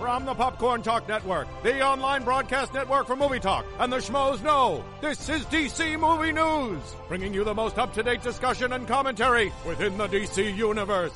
From the Popcorn Talk Network, the online broadcast network for movie talk, and the schmoes know, this is DC Movie News, bringing you the most up-to-date discussion and commentary within the DC Universe.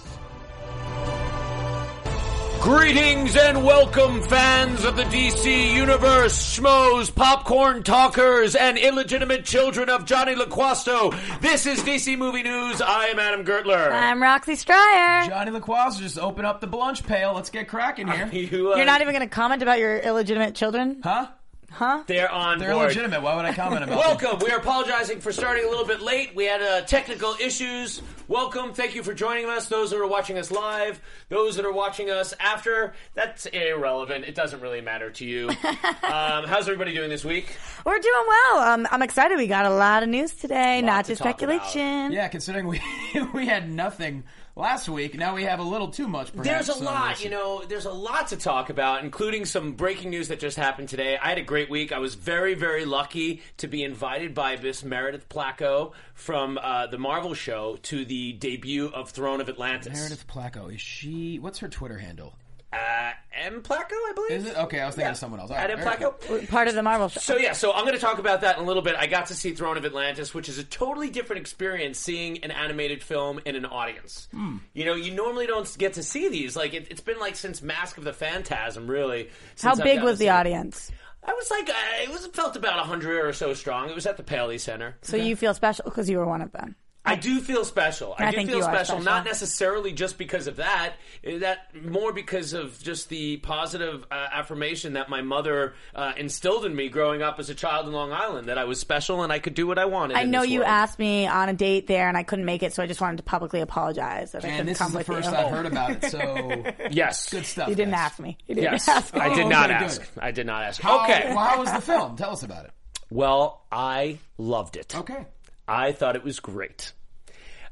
Greetings and welcome, fans of the DC Universe, schmoes, popcorn talkers, and illegitimate children of Johnny LaQuasto. This is DC Movie News. I am Adam Gertler. I'm Roxy Striar. Johnny LaQuaz, just open up the lunch pail. Let's get cracking here. You, uh, You're not even going to comment about your illegitimate children? Huh? Huh? They're on They're board. legitimate. Why would I comment about them? Welcome. We are apologizing for starting a little bit late. We had uh, technical issues. Welcome. Thank you for joining us. Those that are watching us live, those that are watching us after, that's irrelevant. It doesn't really matter to you. um, how's everybody doing this week? We're doing well. Um, I'm excited. We got a lot of news today, not to just talk about. speculation. Yeah, considering we we had nothing last week, now we have a little too much. Perhaps, There's a lot, you know, there's a lot to talk about, including some breaking news that just happened today. I had a great week. I was very, very lucky to be invited by Miss Meredith Placko from uh, the Marvel show to the debut of Throne of Atlantis. Meredith Placko is she? What's her Twitter handle? Uh, M. Placko, I believe. Is it okay? I was thinking Yeah. of someone else. All At right, M. very Placko. good. Part of the Marvel show. So yeah, so I'm going to talk about that in a little bit. I got to see Throne of Atlantis, which is a totally different experience seeing an animated film in an audience. Hmm. You know, you normally don't get to see these. Like it, it's been like since Mask of the Phantasm, really. How I've big was the see audience? I was like, uh, it was felt about hundred or so strong. It was at the Paley Center. So you feel special because you were one of them. I do feel special. I, I do think feel you special, special. not necessarily just because of that. eh, That more because of just the positive uh, affirmation that my mother uh, instilled in me growing up as a child in Long Island. That I was special and I could do what I wanted. I in know this you world. asked me on a date there, and I couldn't make it, so I just wanted to publicly apologize that I And couldn't this come is the first you. I've heard about it. So Yes, good stuff. You didn't guys. ask me. You didn't Yes, ask me. I did Oh, not ask. good. I did not ask. How, okay. Well, how was the film? Tell us about it. Well, I loved it. Okay. I thought it was great.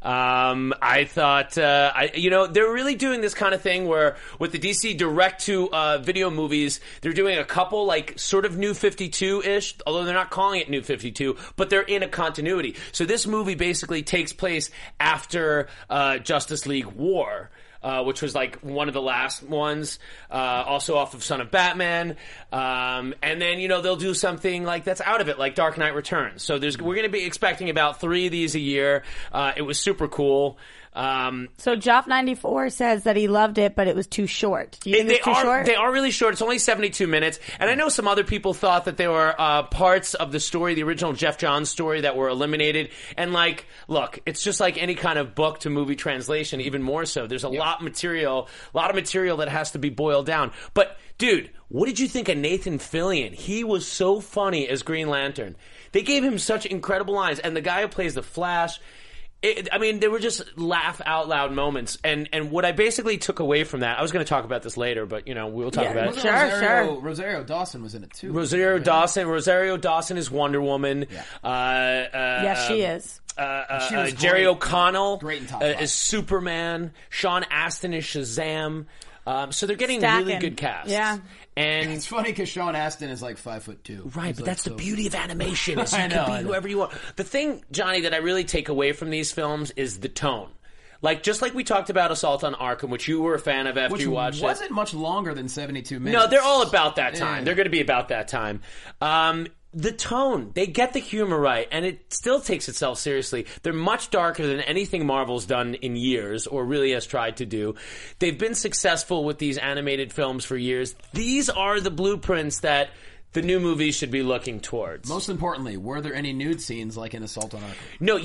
Um, I thought, uh, I, you know, they're really doing this kind of thing where with the DC direct to uh, video movies, they're doing a couple like sort of New 52 ish, although they're not calling it New 52, but they're in a continuity. So this movie basically takes place after uh, Justice League War uh, which was like one of the last ones, uh, also off of Son of Batman. Um, and then you know they'll do something like that's out of it, like Dark Knight Returns. So there's we're going to be expecting about three of these a year. Uh, it was super cool. Um, So Joff94 says that he loved it, but it was too short. Do you think they it's too are short? they are really short. It's only seventy two minutes, and I know some other people thought that there were uh, parts of the story, the original Geoff Johns story, that were eliminated. And like, look, it's just like any kind of book to movie translation, even more so. There's a lot of material, a lot of material that has to be boiled down. But dude, what did you think of Nathan Fillion? He was so funny as Green Lantern. They gave him such incredible lines, and the guy who plays the Flash. It, I mean, there were just laugh out loud moments, and and what I basically took away from that, I was going to talk about this later, but you know we'll talk Yeah, about it. Wasn't Sure, Rosario, sure. Rosario Dawson was in it too. Rosario Dawson, Rosario Dawson is Wonder Woman. Uh, uh, yes, she is. Uh, uh, She was uh, Jerry great. O'Connell Great in Top uh, Five. is Superman. Sean Astin is Shazam. Um, so they're getting really good casts. Yeah. And It's funny because Sean Astin is like five foot two. Right, He's but like that's the beauty of animation. Is you I can be know. whoever you want. The thing, Johnny, that I really take away from these films is the tone. Like just like we talked about Assault on Arkham, which you were a fan of after Which you watched it. wasn't much longer than seventy-two minutes. No, they're all about that time. Yeah. They're going to be about that time. Um, the tone, they get the humor right, and it still takes itself seriously. They're much darker than anything Marvel's done in years, or really has tried to do. They've been successful with these animated films for years. These are the blueprints that the new movies should be looking towards. Most importantly, were there any nude scenes like in Assault on Arkham? no,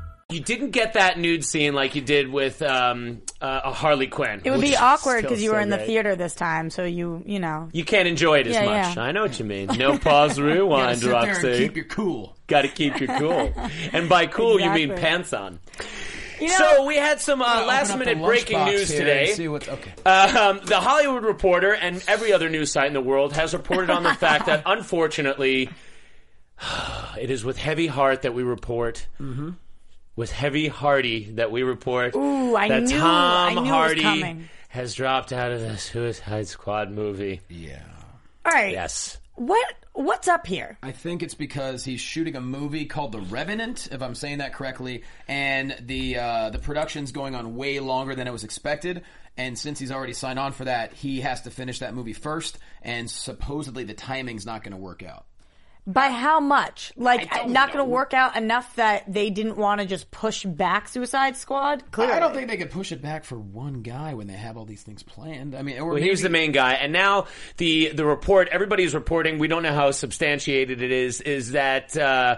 You didn't get that nude scene like you did with um, uh, a Harley Quinn. It would be awkward because you so were in the great. theater this time, so you, you know. You can't enjoy it as Yeah, much. yeah. I know what you mean. No pause, You gotta rewind, sit there and Roxy. keep your cool. Got to keep your cool. and by cool, you mean pants on. You know, so we had some uh, last minute breaking news today. and See what's okay. Um, the Hollywood Reporter and every other news site in the world has reported on the fact that, unfortunately, it is with heavy heart that we report. With heavy hearty that we report Ooh, I that knew- Tom I knew Hardy has dropped out of the Suicide Squad movie. Yeah. all right. Yes. What What's up here? I think it's because he's shooting a movie called The Revenant, if I'm saying that correctly, and the uh, the production's going on way longer than it was expected. And since he's already signed on for that, he has to finish that movie first, and supposedly the timing's not going to work out. By how much? Like, don't going to work out enough that they didn't want to just push back Suicide Squad? Clearly. I don't think they could push it back for one guy when they have all these things planned. I mean, or Well, he was the main guy, and now the the report everybody's reporting. We don't know how substantiated it is. Is that uh,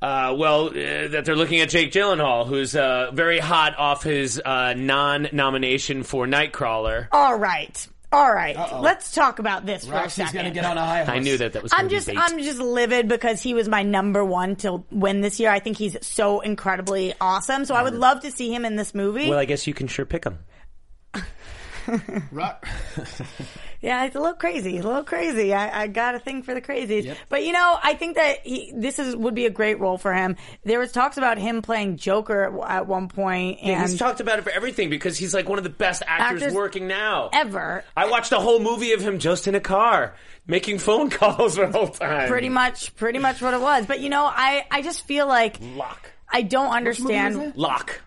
uh, well uh, that they're looking at Jake Gyllenhaal, who's uh, very hot off his uh, non nomination for Nightcrawler. All right. All right. Let's talk about this for a Roxy's second. going to get on a high horse. I knew that that was. gonna I'm be just bait. I'm just livid because he was my number one to win this year. I think he's so incredibly awesome. So I would love to see him in this movie. Well, I guess you can sure pick him. Ro- Yeah, it's a little crazy. A little crazy. I, I got a thing for the crazies. But you know, I think that he, this is would be a great role for him. There was talks about him playing Joker at, at one point, Yeah, and he's talked about it for everything because he's like one of the best actors, Actors working now. ever. I watched a whole movie of him just in a car making phone calls the whole time. Pretty much, pretty much what it was. But you know, I, I just feel like Locke. I don't understand. Locke.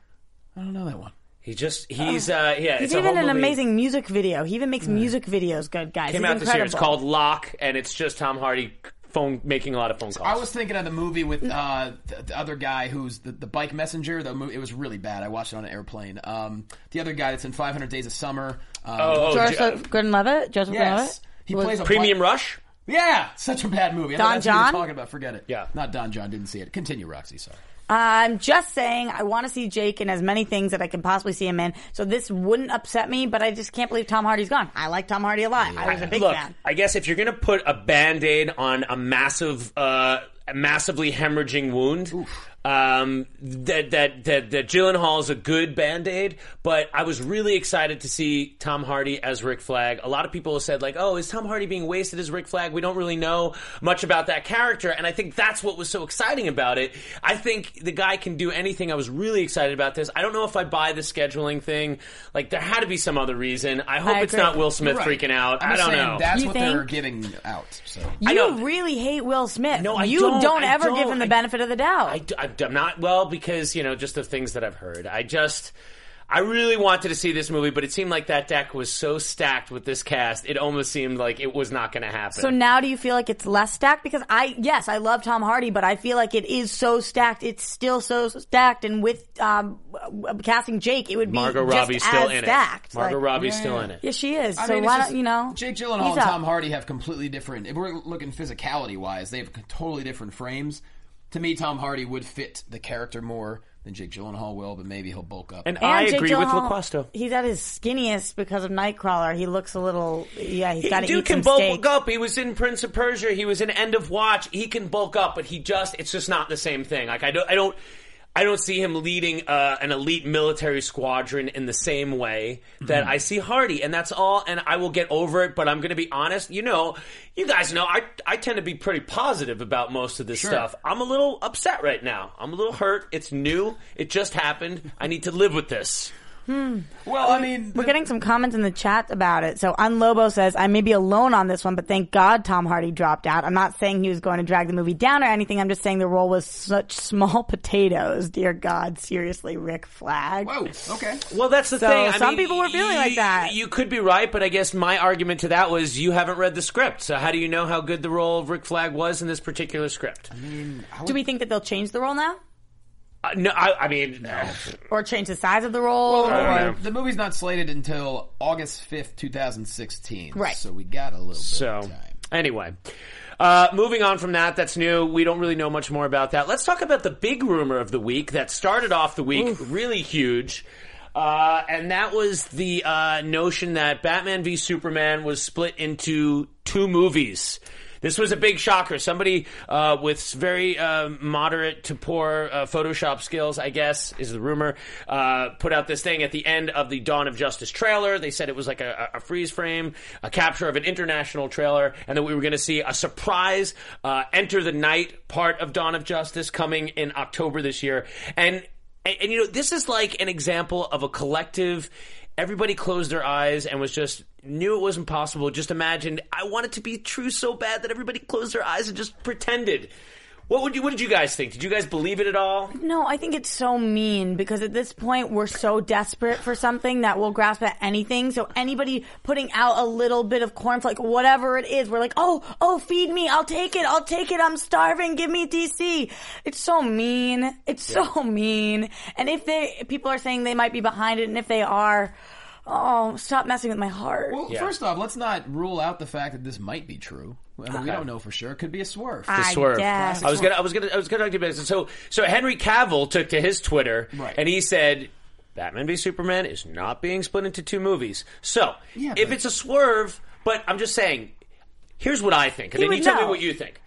I don't know that one. He just he's uh yeah. He's it's even whole an movie. amazing music video. He even makes music videos good, guys. Came He's out this year. It's called Locke, and it's just Tom Hardy phone making a lot of phone calls. I was thinking of the movie with uh, the, the other guy who's the, the bike messenger. The movie, it was really bad. I watched it on an airplane. Um, the other guy that's in 500 Days of Summer. Um, oh, oh, Joseph Gordon-Levitt. Joseph yes, Gordon-Levitt. he Was- plays a Premium bike- Rush. Yeah, such a bad movie. I know Don that's what you were John? talking about. Forget it. Yeah. not Don John. Didn't see it. Continue, Roxy. Sorry. I'm just saying I want to see Jake in as many things that I can possibly see him in. So this wouldn't upset me, but I just can't believe Tom Hardy's gone. I like Tom Hardy a lot. I was a big Look, fan. I guess if you're gonna put a band aid on a massive, uh, massively hemorrhaging wound. Um, that that that that Gyllenhaal is a good band aid, but I was really excited to see Tom Hardy as Rick Flag. A lot of people have said like, "Oh, is Tom Hardy being wasted as Rick Flag?" We don't really know much about that character, and I think that's what was so exciting about it. I think the guy can do anything. I was really excited about this. I don't know if I buy the scheduling thing. Like, there had to be some other reason. I hope I it's not Will Smith Right. freaking out. I'm I don't know. That's You what they're think? giving out. So I You know. really hate Will Smith. No, I you don't. I ever don't. give him the I- benefit of the doubt. I, d- I'm not well because you know just the things that I've heard. I just I really wanted to see this movie, but it seemed like that deck was so stacked with this cast. It almost seemed like it was not going to happen. so now do you feel like it's less stacked? Because I, yes, I love Tom Hardy, but I feel like it is so stacked. It's still so stacked. And with um, casting Jake, it would be Margot just Robbie's still as in stacked. it. Margot Like- Robbie's still in it. Yeah, she is. I so mean, why just- don't you know? Jake Gyllenhaal he's and up. Tom Hardy have completely different. If we're looking physicality wise, they have totally different frames. To me, Tom Hardy would fit the character more than Jake Gyllenhaal will, but maybe he'll bulk up. And And I Jake agree with Gyllenhaal, LaQuasto. He's at his skinniest because of Nightcrawler. He looks a little, yeah, he's got to Dude eat can some bulk steak. up. He was in Prince of Persia. He was in End of Watch. He can bulk up, but he just it's just not the same thing. Like I don't I don't I don't see him leading uh, an elite military squadron in the same way that I see Hardy, and that's all. And I will get over it. But I'm going to be honest. You know, you guys know I I tend to be pretty positive about most of this stuff. I'm a little upset right now. I'm a little hurt. It's new. It just happened. I need to live with this. Hmm. Well, I mean, We're getting some comments in the chat about it. So Unlobo says, I may be alone on this one, but thank God Tom Hardy dropped out. I'm not saying he was going to drag the movie down or anything. I'm just saying the role was such small potatoes. Dear God, seriously, Rick Flag. Whoa. Okay. Well, that's the So, thing. I some mean, people were feeling like that. You could be right, but I guess my argument to that was you haven't read the script. So how do you know how good the role of Rick Flag was in this particular script? Do we think that they'll change the role now? No, I, I mean, Or change the size of the role? Well, or... the movie's not slated until August 5th, 2016. Right. So we got a little bit So of time. anyway, uh, moving on from that, that's new. We don't really know much more about that. Let's talk about the big rumor of the week that started off the week really huge. Uh, and that was the uh, notion that Batman v Superman was split into two movies. This was a big shocker. Somebody uh, with very uh, moderate to poor uh, Photoshop skills, I guess, is the rumor, uh, put out this thing at the end of the Dawn of Justice trailer. They said it was like a, a freeze frame, a capture of an international trailer, and that we were going to see a surprise uh, Enter the Night part of Dawn of Justice coming in October this year. And, and, and you know, this is like an example of a collective everybody closed their eyes and was just knew it wasn't possible. Just imagined I want it to be true so bad that everybody closed their eyes and just pretended. What would you? What did you guys think? Did you guys believe it at all? No, I think it's so mean because at this point we're so desperate for something that we'll grasp at anything. So anybody putting out a little bit of cornflake, whatever it is, we're like, oh, oh, feed me, I'll take it, I'll take it, I'm starving, give me DC. It's so mean. It's so mean. And if they, people are saying they might be behind it, and if they are, oh, stop messing with my heart. Well, first off, let's not rule out the fact that this might be true. I mean, we don't know for sure. It could be a swerve. I swerve. guess. I was gonna, I was gonna, I was gonna talk to you about this. So, so Henry Cavill took to his Twitter Right. and he said, "Batman v Superman is not being split into two movies." So, Yeah, if but- it's a swerve, but I'm just saying, here's what I think, and He then you would tell me know. what you think.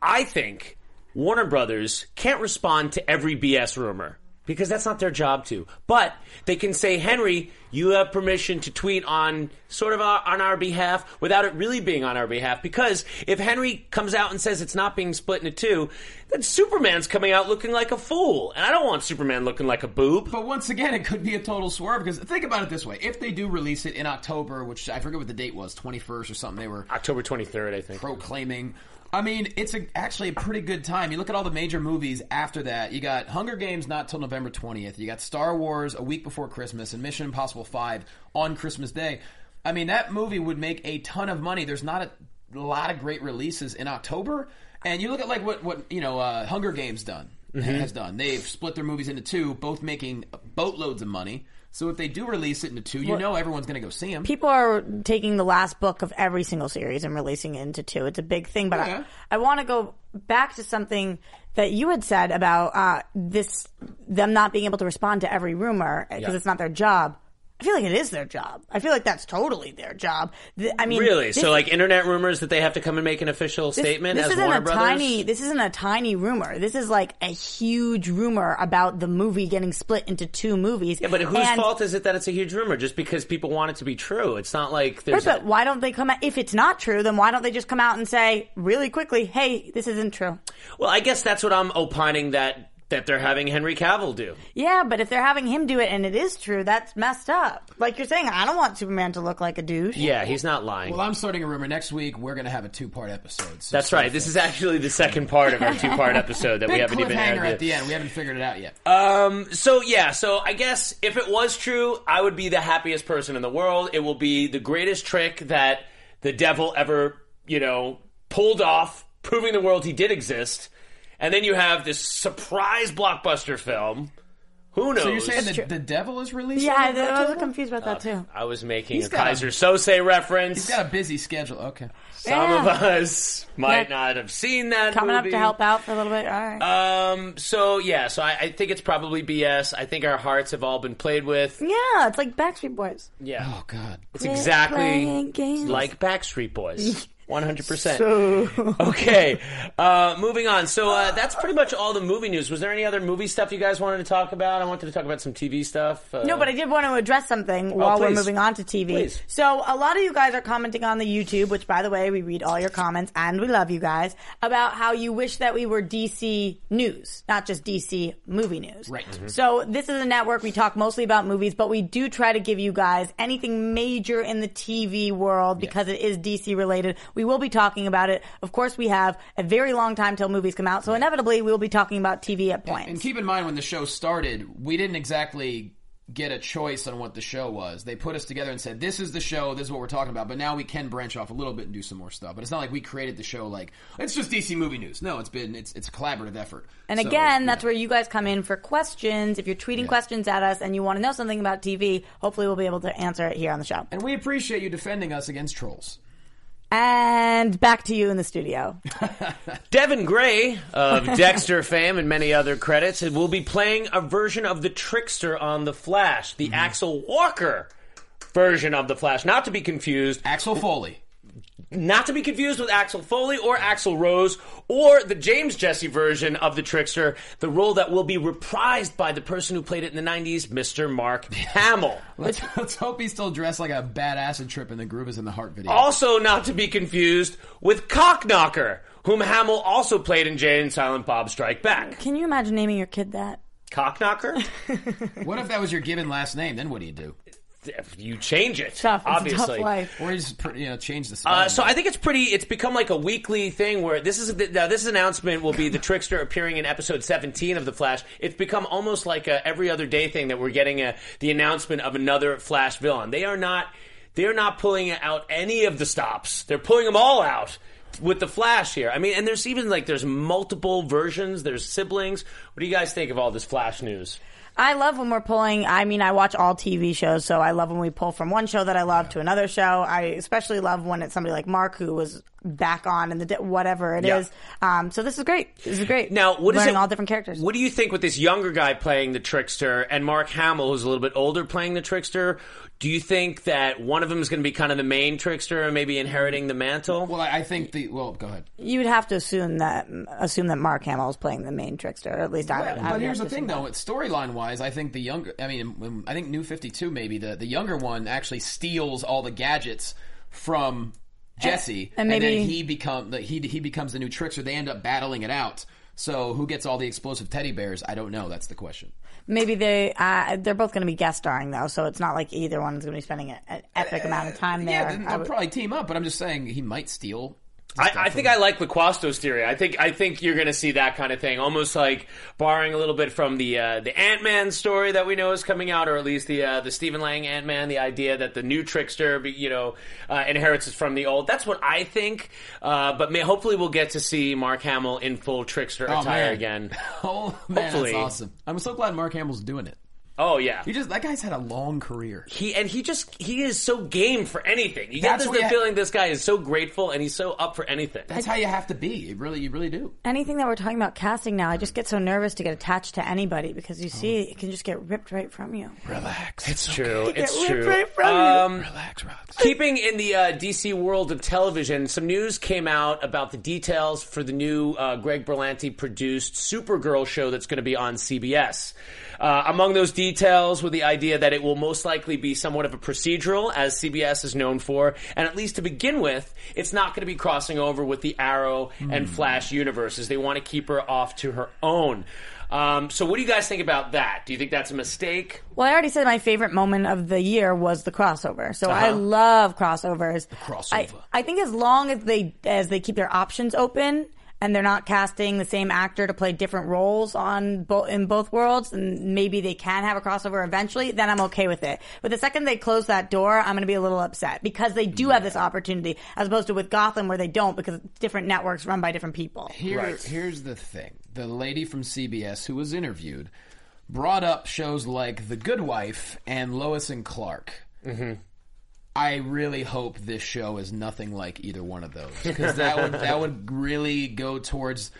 I think Warner Brothers can't respond to every BS rumor because that's not their job to. But they can say, Henry, you have permission to tweet on sort of our, on our behalf without it really being on our behalf. Because if Henry comes out and says it's not being split into two, then Superman's coming out looking like a fool, and I don't want Superman looking like a boob. But once again, it could be a total swerve because think about it this way: if they do release it in October, which I forget what the date was, twenty first or something, they were October 23rd, I think. proclaiming. I mean, it's a, actually a pretty good time. You look at all the major movies after that. You got Hunger Games not till November 20th. You got Star Wars a week before Christmas and Mission Impossible 5 on Christmas Day. I mean, that movie would make a ton of money. There's not a lot of great releases in October. And you look at like what what, you know, uh, Hunger Games done has done. They've split their movies into two, both making boatloads of money. So if they do release it into two, you know everyone's going to go see them. people are taking the last book of every single series and releasing it into two. It's a big thing, but Yeah. I, I want to go back to something that you had said about uh, this them not being able to respond to every rumor because Yeah. it's not their job. I feel like it is their job. I feel like that's totally their job. Th- I mean, Really? So, like internet rumors that they have to come and make an official this, statement this as isn't Warner a Brothers? tiny. This isn't a tiny rumor. This is like a huge rumor about the movie getting split into two movies. Yeah, but whose And- fault is it that it's a huge rumor? Just because people want it to be true. It's not like Right, there's. but why don't they come out? If it's not true, then why don't they just come out and say really quickly, "Hey, this isn't true." well, I guess that's what I'm opining that that they're having Henry Cavill do. Yeah, but if they're having him do it and it is true, that's messed up. Like you're saying, I don't want Superman to look like a douche. Yeah, he's not lying. Well, I'm starting a rumor. Next week, we're going to have a two part episode. So that's right. This is actually the second part of our two-part episode that Big we haven't even cliffhanger had. at the end. We haven't figured it out yet. Um. So yeah. So I guess if it was true, I would be the happiest person in the world. It will be the greatest trick that the devil ever, you know, pulled off, proving the world he did exist. And then you have this surprise blockbuster film. Who knows? so you're saying that the devil is releasing? Yeah, it I, I was confused about that too. I was making He's a got a- Kaiser Soze reference. He's got a busy schedule. Okay. Some Yeah. of us might Yeah. not have seen that Coming up movie. to help out for a little bit. All right. Um. So yeah. So I, I think it's probably BS. I think our hearts have all been played with. yeah, it's like Backstreet Boys. Yeah. Oh God. It's Quit exactly playing games. like Backstreet Boys. One hundred percent. So Okay, uh, moving on. So uh, that's pretty much all the movie news. Was there any other movie stuff you guys wanted to talk about? I wanted to talk about some TV stuff. Uh, No, but I did want to address something while we're moving on to TV. Please. So a lot of you guys are commenting on the YouTube, which by the way, we read all your comments and we love you guys, about how you wish that we were DC news, not just DC movie news. Right. Mhm. So this is a network. We talk mostly about movies, but we do try to give you guys anything major in the TV world because it is DC related. We will be talking about it. Of course, we have a very long time till movies come out, so inevitably we will be talking about TV at points. And keep in mind when the show started, we didn't exactly get a choice on what the show was. They put us together and said, "This is the show. This is what we're talking about." But now we can branch off a little bit and do some more stuff. But it's not like we created the show like it's just DC movie news. No, it's been it's it's a collaborative effort. And So, again, yeah. that's where you guys come in for questions. If you're tweeting questions at us and you want to know something about TV, hopefully we'll be able to answer it here on the show. and we appreciate you defending us against trolls. And back to you in the studio. Devon Graye of Dexter fame and many other credits will be playing a version of the Trickster on The Flash, the mm-hmm. Axel Walker version of The Flash, not to be confused. Axel Foley. Not to be confused with Axel Foley or Axl Rose or the James Jesse version of the Trickster, the role that will be reprised by the person who played it in the 90s, Mr. Mark Hamill. Let's, let's hope he's still dressed like a bad acid trip in the Groove is in the Heart video. Also, not to be confused with Cocknocker, whom Hamill also played in Jay and Silent Bob Strike Back. Can you imagine naming your kid that? Cocknocker? What if that was your given last name? Then what do you do? If you change it, Tough. It's a obviously. tough life. Or you just you know change the spelling? Uh, so I think it's pretty. It's become like a weekly thing where this is now this announcement will be the trickster appearing in episode 17 of the Flash. It's become almost like a every other day thing that we're getting a, the announcement of another Flash villain. They are not. They are not pulling out any of the stops. They're pulling them all out with the Flash here. I mean, and there's even like there's multiple versions. There's siblings. What do you guys think of all this Flash news? I love when we're pulling. I mean, I watch all TV shows, so I love when we pull from one show that I love to another show. I especially love when it's somebody like Mark who was back on in the di- whatever it is. Yeah. Um, so this is great. This is great. Now, what is Learning it? all different characters. What do you think with this younger guy playing the trickster and Mark Hamill, who's a little bit older, playing the trickster? Do you think that one of them is going to be kind of the main trickster and maybe inheriting the mantle? well, I, I think the well. Go ahead. You would have to assume that assume that Mark Hamill is playing the main trickster. At least I would. I But would here's the thing, assume though. Storyline wise. I think the younger. I mean, I think New Fifty Two maybe the the younger one actually steals all the gadgets from Jesse, And maybe- then he become the- he he becomes the new trickster. They end up battling it out. So who gets all the explosive teddy bears? I don't know. That's the question. Maybe they uh, they're both going to be guest starring though, so it's not like either one's going to be spending an epic amount of time there. Yeah, they'll would- probably team up. But I'm just saying he might steal. I, I think I like Laquasto's theory. I think I think you're going to see that kind of thing, almost like borrowing a little bit from the uh, the Ant Man story that we know is coming out, or at least the uh, the Stephen Lang Ant Man. The idea that the new trickster, be- you know, uh, inherits it from the old. That's what I think. Uh, but may, hopefully, we'll get to see Mark Hamill in full trickster Oh, attire man. again. Oh man, Hopefully. that's awesome. I'm so glad Mark Hamill's doing it. Oh yeah. He just that guy's had a long career. He and he just he is so game for anything. You That's get what this you ha- feeling this guy is so grateful and he's so up for anything. That's how you have to be. You really, you really do. anything that we're talking about casting now, I just get so nervous to get attached to anybody because you see Oh. it can just get ripped right from you. Relax. It's true. Get It's ripped true. right from you. Um, Relax, Rox. Keeping in the uh, DC world of television, some news came out about the details for the new uh, Greg Berlanti produced Supergirl show that's going to be on CBS. Uh, among those details were the idea that it will most likely be somewhat of a procedural, as CBS is known for, and at least to begin with, it's not going to be crossing over with the Arrow and Flash universes. They want to keep her off to her own. Um, so, what do you guys think about that? Do you think that's a mistake? Well, I already said my favorite moment of the year was the crossover. So I Uh-huh. love crossovers. The crossover. I, I think as long as they as they keep their options open and they're not casting the same actor to play different roles on both in both worlds, and maybe they can have a crossover eventually, then I'm okay with it. But the second they close that door, I'm going to be a little upset because they do have this opportunity, as opposed to with Gotham where they don't because different networks run by different people. Here, here's the thing: the lady from CBS who was interviewed brought up shows like The Good Wife and Lois and Clark. Mm-hmm. I really hope this show is nothing like either one of those because that would that would really go towards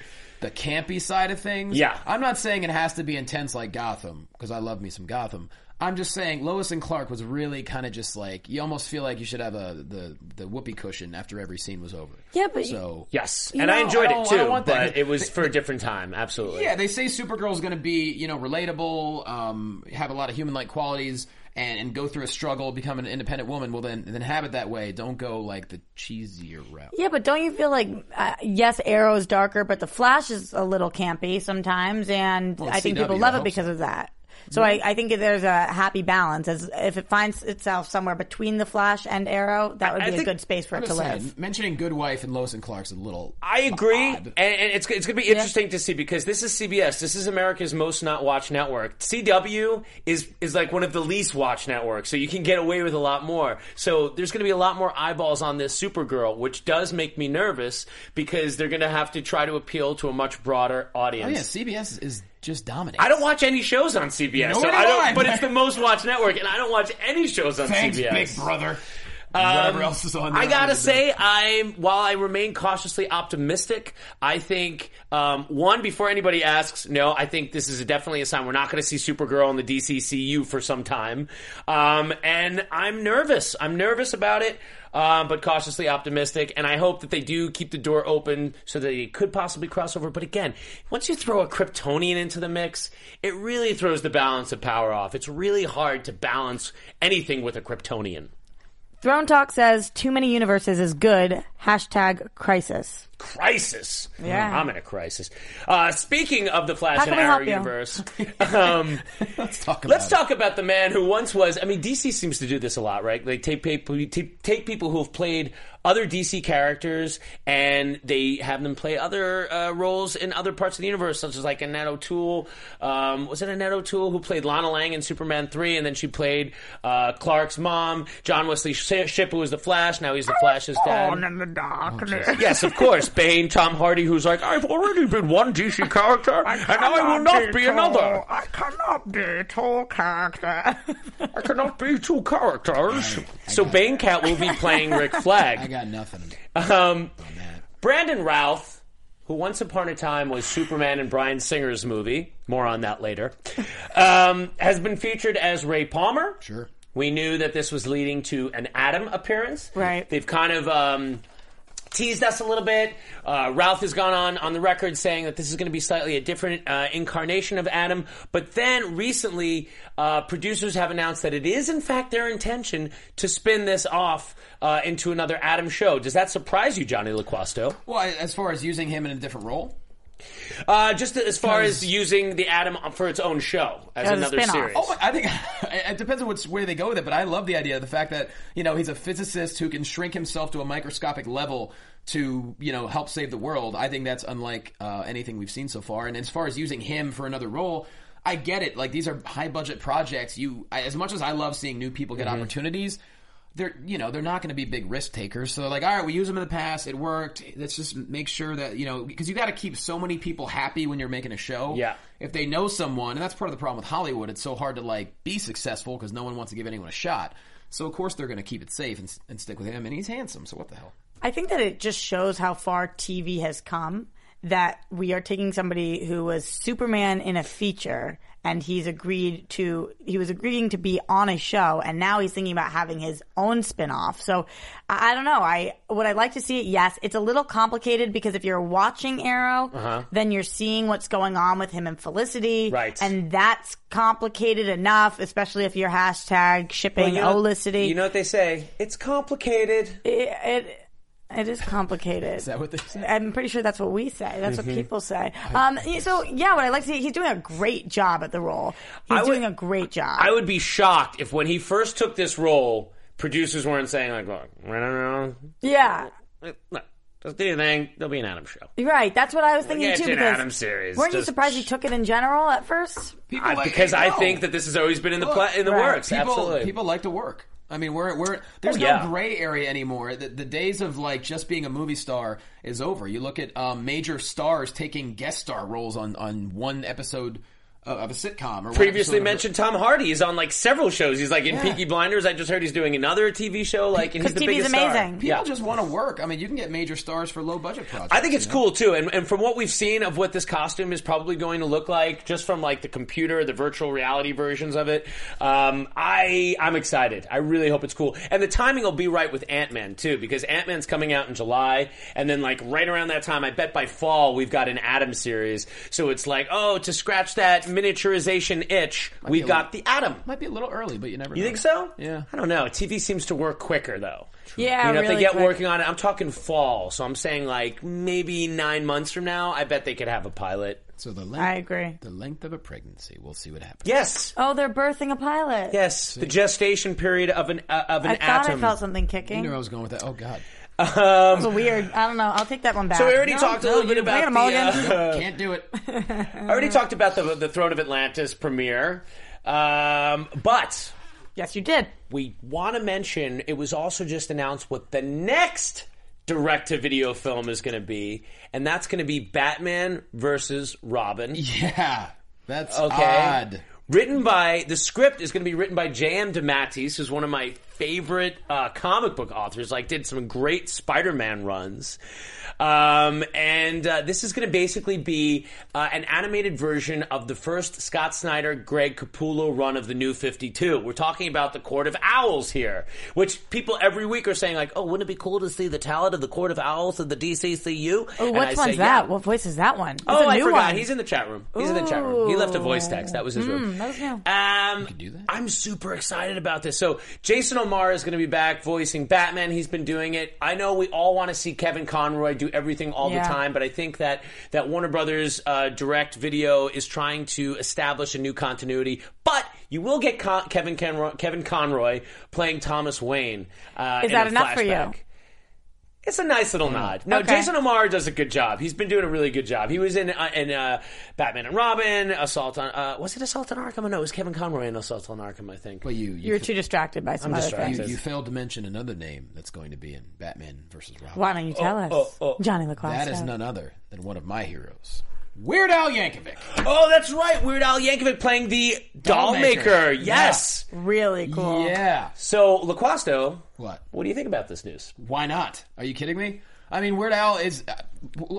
the campy side of things. Yeah. I'm not saying it has to be intense like Gotham because I love me some Gotham. I'm just saying, Lois and Clark was really kind of just like you almost feel like you should have a the the whoopee cushion after every scene was over. Yeah, but so Yes, You and I enjoyed I it too, don't that. but it was for a different time. Absolutely. Yeah, they say Supergirl's going to be, you know, relatable, um, have a lot of human-like qualities, and, and go through a struggle, become an independent woman. Well, then, then have it that way. Don't go like the cheesier route. Yeah, but don't you feel like uh, yes, Arrow is darker, but the Flash is a little campy sometimes, and Well, I think CW, people love it because so. of that. So I, I think there's a happy balance. As if it finds itself somewhere between the Flash and Arrow, that would I be a think- good space for I'm it to just saying, live. mentioning Good Wife and Lois and Clark's a little. I agree, odd. and, and it's it's going to be interesting to see because this is CBS. This is America's most not watched network. CW is is like one of the least watched networks, so you can get away with a lot more. So there's going to be a lot more eyeballs on this Supergirl, which does make me nervous because they're going to have to try to appeal to a much broader oh, audience. Oh audience. yeah, CBS is just dominate. I don't watch any shows on CBS, Nor so do I don't. I. But it's the most watched network, and I don't watch any shows on Thanks, CBS. Big Brother. Um, Whatever else is on there. I gotta say, I'm while I remain cautiously optimistic, I think um, one before anybody asks, no, I think this is definitely a sign we're not going to see Supergirl in the DCCU for some time, um, and I'm nervous. I'm nervous about it. Uh, but cautiously optimistic, and I hope that they do keep the door open so that it could possibly cross over. But again, once you throw a Kryptonian into the mix, it really throws the balance of power off. It's really hard to balance anything with a Kryptonian. Throne Talk says too many universes is good. Hashtag crisis. Crisis. Yeah. I'm in a crisis. Uh, speaking of the Flash How and can Arrow universe, um, Let's talk about let's it. talk about the man who once was. I mean, DC seems to do this a lot, right? They take people, take take people who have played other DC characters and they have them play other uh, roles in other parts of the universe, such as like Annette O'Toole. Um, was it Annette O'Toole who played Lana Lang in Superman three, and then she played uh, Clark's mom, John Wesley Sh- Shipp, who was the Flash. Now he's the Flash's dad. in the darkness. Yes, of course. Bane, Tom Hardy, who's like, I've already been one DC character, and now I will not be another. I cannot be tall character. I cannot be two characters. So Bane Cat will be playing Rick Flag. I got nothing. Um, Brandon Routh, who once upon a time was Superman in Bryan Singer's movie, more on that later, um, has been featured as Ray Palmer. Sure. We knew that this was leading to an Atom appearance. Right. They've kind of um, teased us a little bit. Uh, Routh has gone on on the record saying that this is going to be slightly a different uh, incarnation of Atom. But then recently, uh, producers have announced that it is in fact their intention to spin this off uh, into another Atom show. Does that surprise you, Johnny LaQuasto? Well, as far as using him in a different role, Uh, just as far as using the Atom for its own show as As a another spin-off. series. Oh, my- I think it depends on which way they go with it, but I love the idea of the fact that you know he's a physicist who can shrink himself to a microscopic level to you know help save the world. I think that's unlike uh, anything we've seen so far. And as far as using him for another role. I get it. Like these are high budget projects. You, I, as much as I love seeing new people get opportunities, they're you know they're not going to be big risk takers. So they're like, all right, we used them in the past. It worked. Let's just make sure that you know because you got to keep so many people happy when you're making a show Yeah. if they know someone, and that's part of the problem with Hollywood, it's so hard to like be successful because no one wants to give anyone a shot. So of course they're going to keep it safe and, and stick with him, and he's handsome. So what the hell? I think that it just shows how far TV has come that we are taking somebody who was Superman in a feature and he's agreed to he was agreeing to be on a show and now he's thinking about having his own spin-off. So I, I don't know. I would I like to see it? Yes. It's a little complicated because if you're watching Arrow, uh-huh. then you're seeing what's going on with him and Felicity. Right. And that's complicated enough, especially if you're hashtag shipping you know, Olicity. you know what they say? It's complicated. it, it it is complicated. Is that what they say? I'm pretty sure that's what we say. That's Mm-hmm. what people say. Um, so yeah, what I like to see, he's doing a great job at the role. He's would- doing a great job. I would be shocked if when he first took this role, producers weren't saying like, "Look, I don't know, yeah. look, just do your thing. There'll be an Atom show." Right. That's what I was thinking Yeah, too. an because Atom series. Weren't you surprised he took it in general at first? People I, like- because I no. think that this has always been in the Look, pla- in the right. works. people, Absolutely. people like to work. I mean, we're we're there's Oh, no gray area anymore. The, the days of like just being a movie star is over. You look at um, major stars taking guest star roles on on one episode of, of a sitcom. Or Previously episode of a- mentioned Tom Hardy is on like several shows. He's like in Yeah. Peaky Blinders. I just heard he's doing another TV show. Like, and he's the 'Cause TV's biggest star. amazing. People Yeah. just want to work. I mean, you can get major stars for low budget projects. I think it's you know? cool too, and, and from what we've seen of what this costume is probably going to look like, just from like the computer, the virtual reality versions of it, um, I I'm excited. I really hope it's cool, and the timing will be right with Ant Man too, because Ant Man's coming out in July, and then like right around that time, I bet by fall we've got an Atom series, so it's like oh to scratch that miniaturization itch, we've a got the Atom. Might be a little early, but you never. You know. think so? Yeah. I don't know. TV seems to work quicker though. Yeah, You know, if they get quick. working on it, I'm talking fall. So I'm saying like maybe nine months from now, I bet they could have a pilot. So the length, I agree. the length of a pregnancy. We'll see what happens. Yes, Oh, they're birthing a pilot. yes. The gestation period of an uh, of an I thought atom. I felt something You kicking. knew I was going with that. Oh God, It was weird. I don't know. I'll take that one back. so we already No, talked a little bit about the. uh, can't do it. I already talked about the the Throne of Atlantis premiere, um, but yes, you did. we want to mention it was also just announced what the next direct to video film is going to be, and that's going to be Batman versus Robin. Yeah, that's Okay. odd. Written by the script is going to be written by J.M. DeMatteis, who's one of my favorite uh, comic book authors. Like, did some great Spider-Man runs, um, and uh, this is going to basically be uh, an animated version of the first Scott Snyder, Greg Capullo run of the New Fifty Two. We're talking about the Court of Owls here, which people every week are saying like, "Oh, wouldn't it be cool to see the talent of the Court of Owls of the DCCU?" Oh, And which one's say, that? yeah. What voice is that one? It's Oh, a I new forgot. One. He's in the chat room. He's in the chat room. He left a voice text. That was his room. Mm, that was new. Um, do that? I'm super excited about this. So Jason O'Mara is going to be back voicing Batman. He's been doing it. I know we all want to see Kevin Conroy do everything all Yeah. the time, but I think that that Warner Brothers uh, Direct Video is trying to establish a new continuity. But you will get Con- Kevin Conroy, Kevin Conroy playing Thomas Wayne. Uh, Is that enough for you? Flashback. It's a nice little nod. No, Okay. Jason O'Mara does a good job. He's been doing a really good job. He was in uh, in uh, Batman and Robin, Assault on uh, was it Assault on Arkham? No, it was Kevin Conroy in Assault on Arkham. I think. But you, You you, were too distracted by some I'm other distracted. things. you, you failed to mention another name that's going to be in Batman versus Robin. Why don't you tell us, oh, oh. Johnny LaClasse? That is none other than one of my heroes, Weird Al Yankovic. Oh, that's right. Weird Al Yankovic playing the doll Doll maker. maker. Yes. Really cool. Yeah. So LaQuasto, What? what do you think about this news? Why not? Are you kidding me? I mean, Weird Al is uh,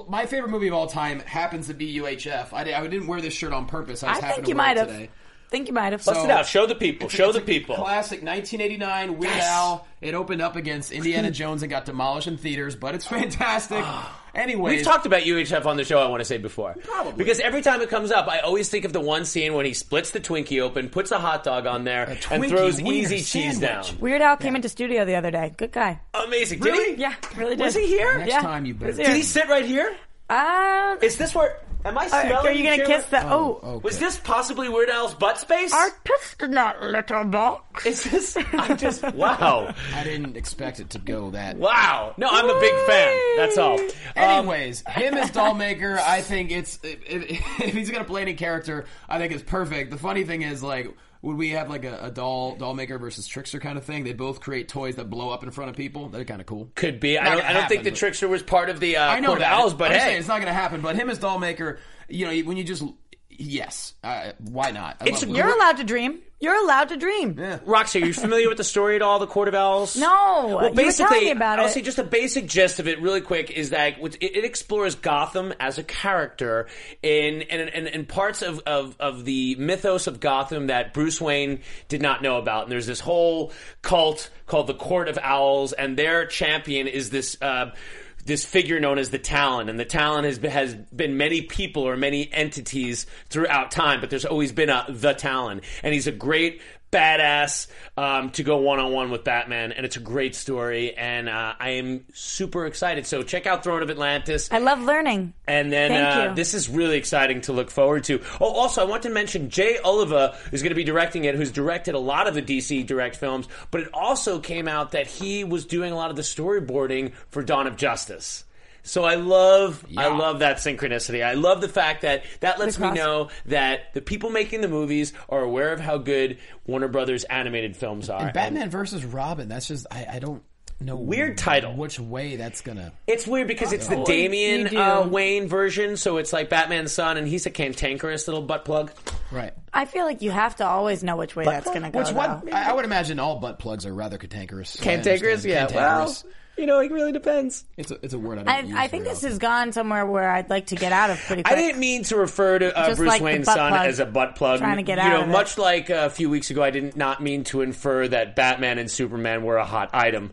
my favorite movie of all time. Happens to be UHF. I, I didn't wear this shirt on purpose. I I just happened think to you wear might it have. today. Think you might have. Bust So- it out. Show the people. Show It's the a people. Classic 1989 Weird Yes. Al. It opened up against Indiana Jones and got demolished in theaters, but it's fantastic. Ah. Anyways, We've talked about UHF on the show. I want to say before, Probably. because every time it comes up, I always think of the one scene when he splits the Twinkie open, puts a hot dog on there, and Twinkie throws wiener easy cheese down. Weird Al came into studio the other day. Good guy. Amazing. Really? Did he? Yeah, really did. Was he here? next Yeah. time you better. Here. Did he sit right here? Uh, Is this where? Am I are, smelling? are you gonna Jim? kiss the? Oh, okay. Was this possibly Weird Al's butt space? I pissed in that little box. Is this? I just wow, I didn't expect it to go that. wow. No, I'm a big fan. That's all. Um, Anyways, him as Dollmaker, I think it's if, if he's gonna play any character, I think it's perfect. The funny thing is, like, would we have like a, a doll Dollmaker versus Trickster kind of thing? They both create toys that blow up in front of people. They're kind of cool. could be. I don't. I don't think the trickster was part of the uh, I know. Owls, but I'm hey, it's not gonna happen. But him as Dollmaker, you know, when you just yes, uh, why not? I It's love- a You're allowed to dream. You're allowed to dream. Yeah. Roxy, are you familiar with the story at all? The Court of Owls? No, Well, you were basically, telling me about I'll it. say just a basic gist of it, really quick, is that it, it explores Gotham as a character in in, in, in parts of, of, of the mythos of Gotham that Bruce Wayne did not know about. And there's this whole cult called the Court of Owls, and their champion is this. Uh, this figure known as the Talon, and the Talon has been, has been many people or many entities throughout time, but there's always been a the Talon, and he's a great badass um, to go one on one with Batman, and it's a great story, and uh, I am super excited. So check out Throne of Atlantis. I love learning. And then uh, this is really exciting to look forward to. Oh, also, I want to mention Jay Oliva is going to be directing it, who's directed a lot of the DC Direct films, but it also came out that he was doing a lot of the storyboarding for Dawn of Justice. So I love, I love that synchronicity. I love the fact that that lets me know that the people making the movies are aware of how good Warner Brothers animated films are. And Batman versus Robin. That's just I, I don't know Weird title. Which way that's gonna? It's weird because it's the Damian uh, Wayne version, so it's like Batman's son, and he's a cantankerous little butt plug. Right. I feel like you have to always know which way that's going to go. Which one? I, I would imagine all butt plugs are rather cantankerous. I Cantankerous, understand. yeah. Well, Cantankerous. you know, it really depends. it's a, it's a word I don't I, use I think very this often. has gone somewhere where I'd like to get out of pretty quick. I didn't mean to refer to uh, Just Bruce like the Wayne's butt son plug. as a butt plug. Trying to get you out know, of it. much like a few weeks ago, I did not mean to infer that Batman and Superman were a hot item.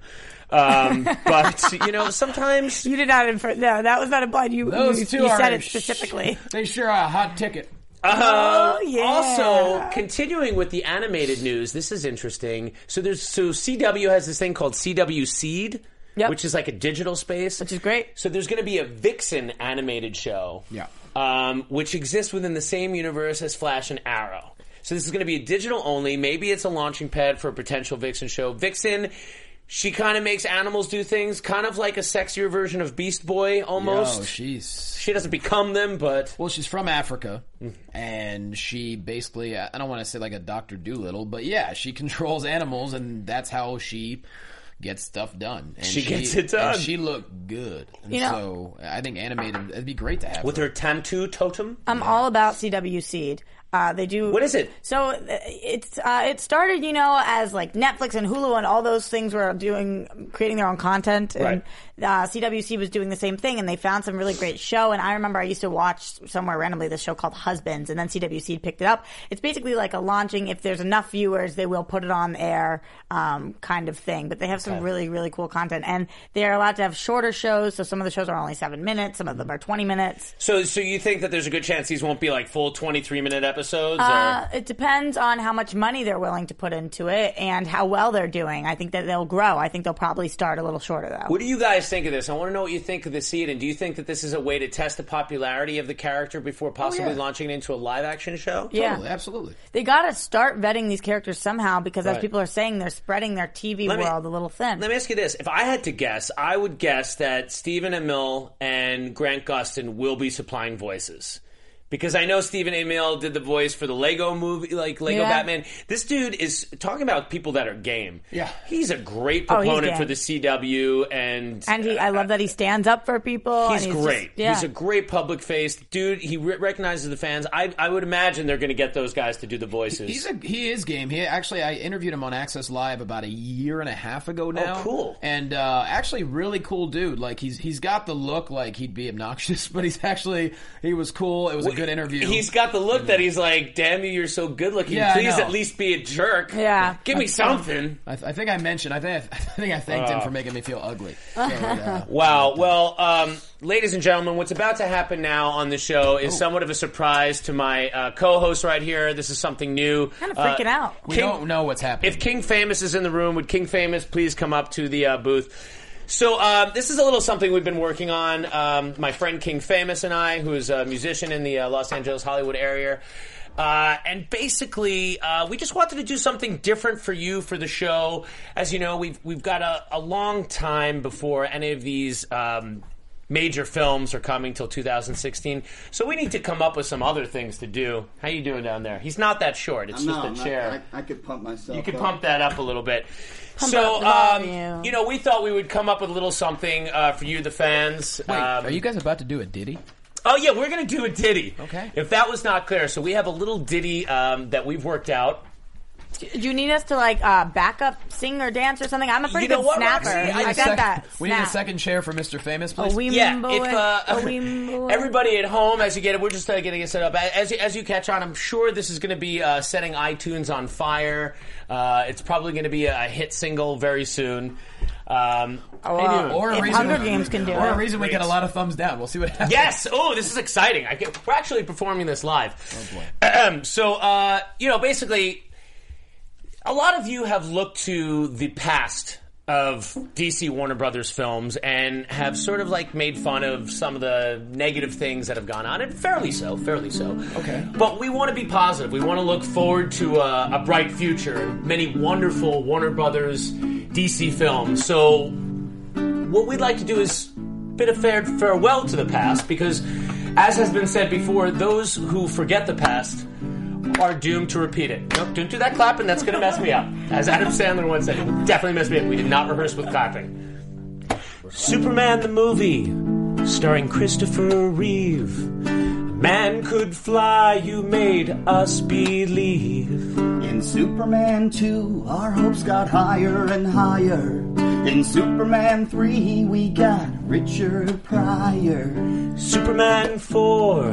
Um, but you know, sometimes You did not infer. No, that was not implied. You, Those you, two you are said it sh- specifically. They sure are a hot ticket. Uh, yeah. Also, continuing with the animated news, this is interesting. So there's so CW has this thing called CW Seed, Yep. which is like a digital space, Which is great. So there's going to be a Vixen animated show, Yeah. um, which exists within the same universe as Flash and Arrow. So this is going to be a digital only. Maybe it's a launching pad for a potential Vixen show. Vixen. She kind of makes animals do things, kind of like a sexier version of Beast Boy, almost. Oh, she's she doesn't become them, but well, she's from Africa, and she basically I don't want to say like a Doctor Doolittle, but yeah, she controls animals, and that's how she gets stuff done. And She gets it done. And she looked good, and You know- so I think animated it'd be great to have with her. her Tantu totem. I'm all about CW Seed. Uh, they do. What is it? So uh, it's uh, it started, you know, as like Netflix and Hulu and all those things were doing creating their own content, and uh, CW Seed was doing the same thing, and they found some really great show. And I remember I used to watch somewhere randomly this show called Husbands, and then CW Seed picked it up. It's basically like a launching. If there's enough viewers, they will put it on air, um, kind of thing. But they have some really really cool content, and they're allowed to have shorter shows. So some of the shows are only seven minutes, some of them are twenty minutes. So, so you think that there's a good chance these won't be like full 23 minute episodes? Uh, it depends on how much money they're willing to put into it and how well they're doing. I think that they'll grow. I think they'll probably start a little shorter though. What do you guys think of this? I want to know what you think of the seed, and do you think that this is a way to test the popularity of the character before oh, possibly yeah. launching it into a live action show? yeah, Totally, absolutely. they got to start vetting these characters somehow because, as people are saying, they're spreading their TV Let me- world a little thin. Let me ask you this: If I had to guess, I would guess that Stephen Amell and Grant Gustin will be supplying voices. Because I know Stephen Amell did the voice for the Lego movie, like Lego Yeah. Batman. This dude is talking about people that are game. Yeah. he's a great Oh, proponent game. for the CW, and and he, I love that he stands up for people. He's, and just- great. yeah. He's a great public face, dude. He re- recognizes the fans. I, I would imagine they're going to get those guys to do the voices. He's a he is game. He actually I interviewed him on Access Live about a year and a half ago now. Oh, cool. And uh, actually, really cool dude. Like he's he's got the look like he'd be obnoxious, but he's actually he was cool. It was a good interview. He's got the look that he's like, "Damn you, you're so good looking. Yeah, I Please know. at least be a jerk. Yeah. give me something." I, I think I mentioned. I think I, think I thanked him for making me feel ugly. So, uh, Wow. Well, um, ladies and gentlemen, what's about to happen now on the show Oh. is somewhat of a surprise to my uh, co-host right here. This is something new. kind of freaking Uh, out. we King- don't know what's happening. If King Famous is in the room, would King Famous please come up to the uh, booth? So um, this is a little something we've been working on. Um, my friend King Famous and I, who is a musician in the uh, Los Angeles Hollywood area. Uh, and basically, uh, we just wanted to do something different for you for the show. As you know, we've we've got a, a long time before any of these um, major films are coming till 2016. So we need to come up with some other things to do. How you doing down there? He's not that short. It's I'm just not- a I'm not- chair. I, I could pump myself. You could up. pump that up a little bit. Pump so, um, volume. you know, we thought we would come up with a little something uh, for you, the fans. Wait, Um, are you guys about to do a ditty? Oh yeah, we're gonna do a ditty. Okay. If that was not clear, so we have a little ditty um, that we've worked out. Do you need us to like uh, back up, sing or dance or something? I'm a pretty You know good what, snapper. Roxy? I I, got Sec- that. We need a second chair for Mr. Famous, please. A wee Yeah, if uh, a wee everybody at home, as you get it, we're just uh, getting it set up. As you, as you catch on, I'm sure this is going to be uh, setting iTunes on fire. Uh, it's probably going to be a hit single very soon. Um, how you or a If reason, Hunger Games can do or a reason we get a lot of thumbs down. We'll see what happens. Yes. Oh, this is exciting. I get, we're actually performing this live. Oh boy. So, uh, you know, basically, a lot of you have looked to the past of DC Warner Brothers films and have sort of like made fun of some of the negative things that have gone on, and fairly so, fairly so. Okay. But we want to be positive. We want to look forward to a, a bright future many wonderful Warner Brothers DC films. So, what we'd like to do is bid a fair farewell to the past because, as has been said before, those who forget the past are doomed to repeat it. Nope, don't do that clapping. That's going to mess me up. As Adam Sandler once said, it definitely mess me up. We did not rehearse with clapping. Superman the movie, starring Christopher Reeve. man could fly, you made us believe. In Superman 2, our hopes got higher and higher. In Superman 3, we got Richard Pryor. Superman 4,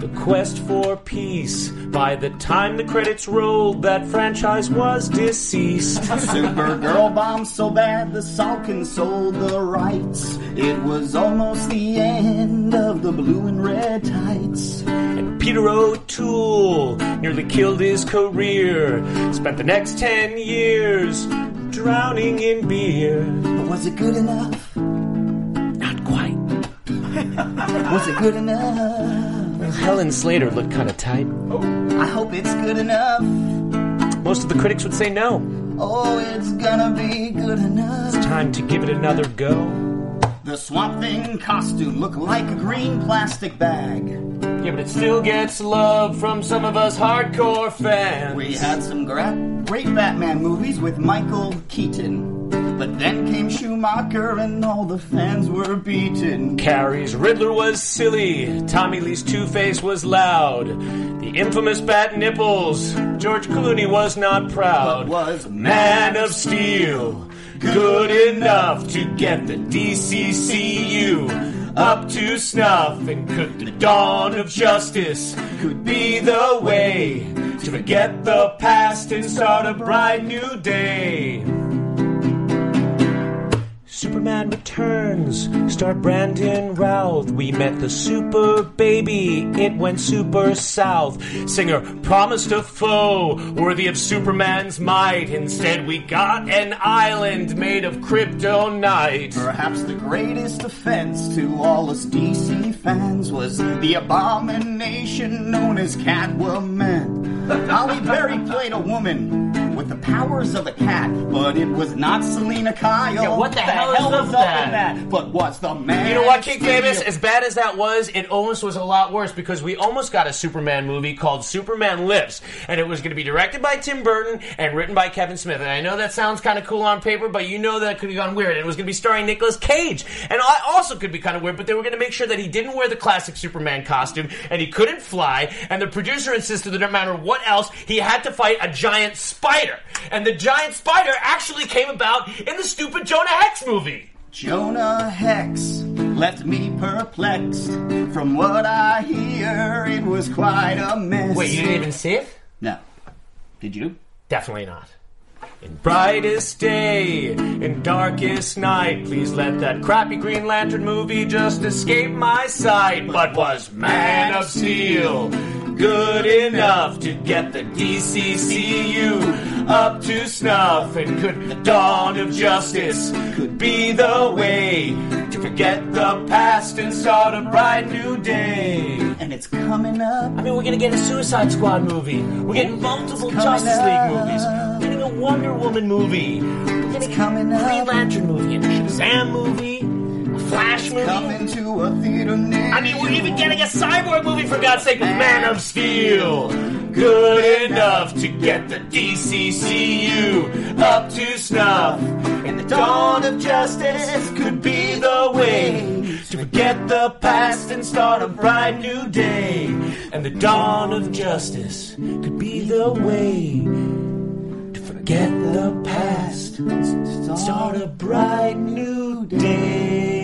the quest for peace. By the time the credits rolled, that franchise was deceased. Supergirl bombed so bad the Salkind sold the rights. It was almost the end of the blue and red tights. And Peter O'Toole nearly killed his career. Spent the next ten years drowning in beer. But was it good enough? Not quite. Was it good enough? Helen Slater looked kind of tight. Oh. I hope it's good enough. Most of the critics would say no. Oh, it's gonna be good enough. It's time to give it another go. The Swamp Thing costume looked like a green plastic bag. Yeah, but it still gets love from some of us hardcore fans. We had some gra- great Batman movies with Michael Keaton. But then came Schumacher and all the fans were beaten. Carrey's Riddler was silly. Tommy Lee's Two Face was loud. The infamous Bat Nipples. George Clooney was not proud. But was Man of Steel. Good enough to get the DCCU up to snuff. And could the dawn of justice could be the way to forget the past and start a bright new day. Superman returns, starred Brandon Routh. We met the super baby, it went super south. Singer promised a foe worthy of Superman's might. Instead, we got an island made of kryptonite. Perhaps the greatest offense to all us DC fans was the abomination known as Catwoman. Halle Berry played a woman with the powers of a cat, but it was not Selina Kyle. Yeah, what the hell is was up that? that? But what's the man? You know what, King Davis? As bad as that was, it almost was a lot worse because we almost got a Superman movie called Superman Lives. And it was going to be directed by Tim Burton and written by Kevin Smith. And I know that sounds kind of cool on paper, but you know that could have gone weird. And it was going to be starring Nicolas Cage. And I also could be kind of weird, but they were going to make sure that he didn't wear the classic Superman costume and he couldn't fly. And the producer insisted that no matter what else, he had to fight a giant spider. And the giant spider actually came about in the stupid Jonah Hex movie. Jonah Hex left me perplexed. From what I hear, it was quite a mess. Wait, you didn't even see it? No. Did you? Definitely not. In brightest day, in darkest night, please let that crappy Green Lantern movie just escape my sight. But was Man of Steel good enough to get the DCCU up to snuff? And could the dawn of justice could be the way to forget the past and start a bright new day? And it's coming up. I mean, we're gonna get a Suicide Squad movie. We're getting multiple Justice League movies. We're getting a Wonder Woman movie. We're getting coming a Green. Lantern movie, and a Shazam movie, Flash movie. Coming to a theater near I mean, we're even getting a Cyborg movie for God's sake with Man of Steel. Good enough to get the DCCU up to snuff. And the dawn of justice could be the way to forget the past and start a bright new day. And the dawn of justice could be the way to forget the past and start a bright new day.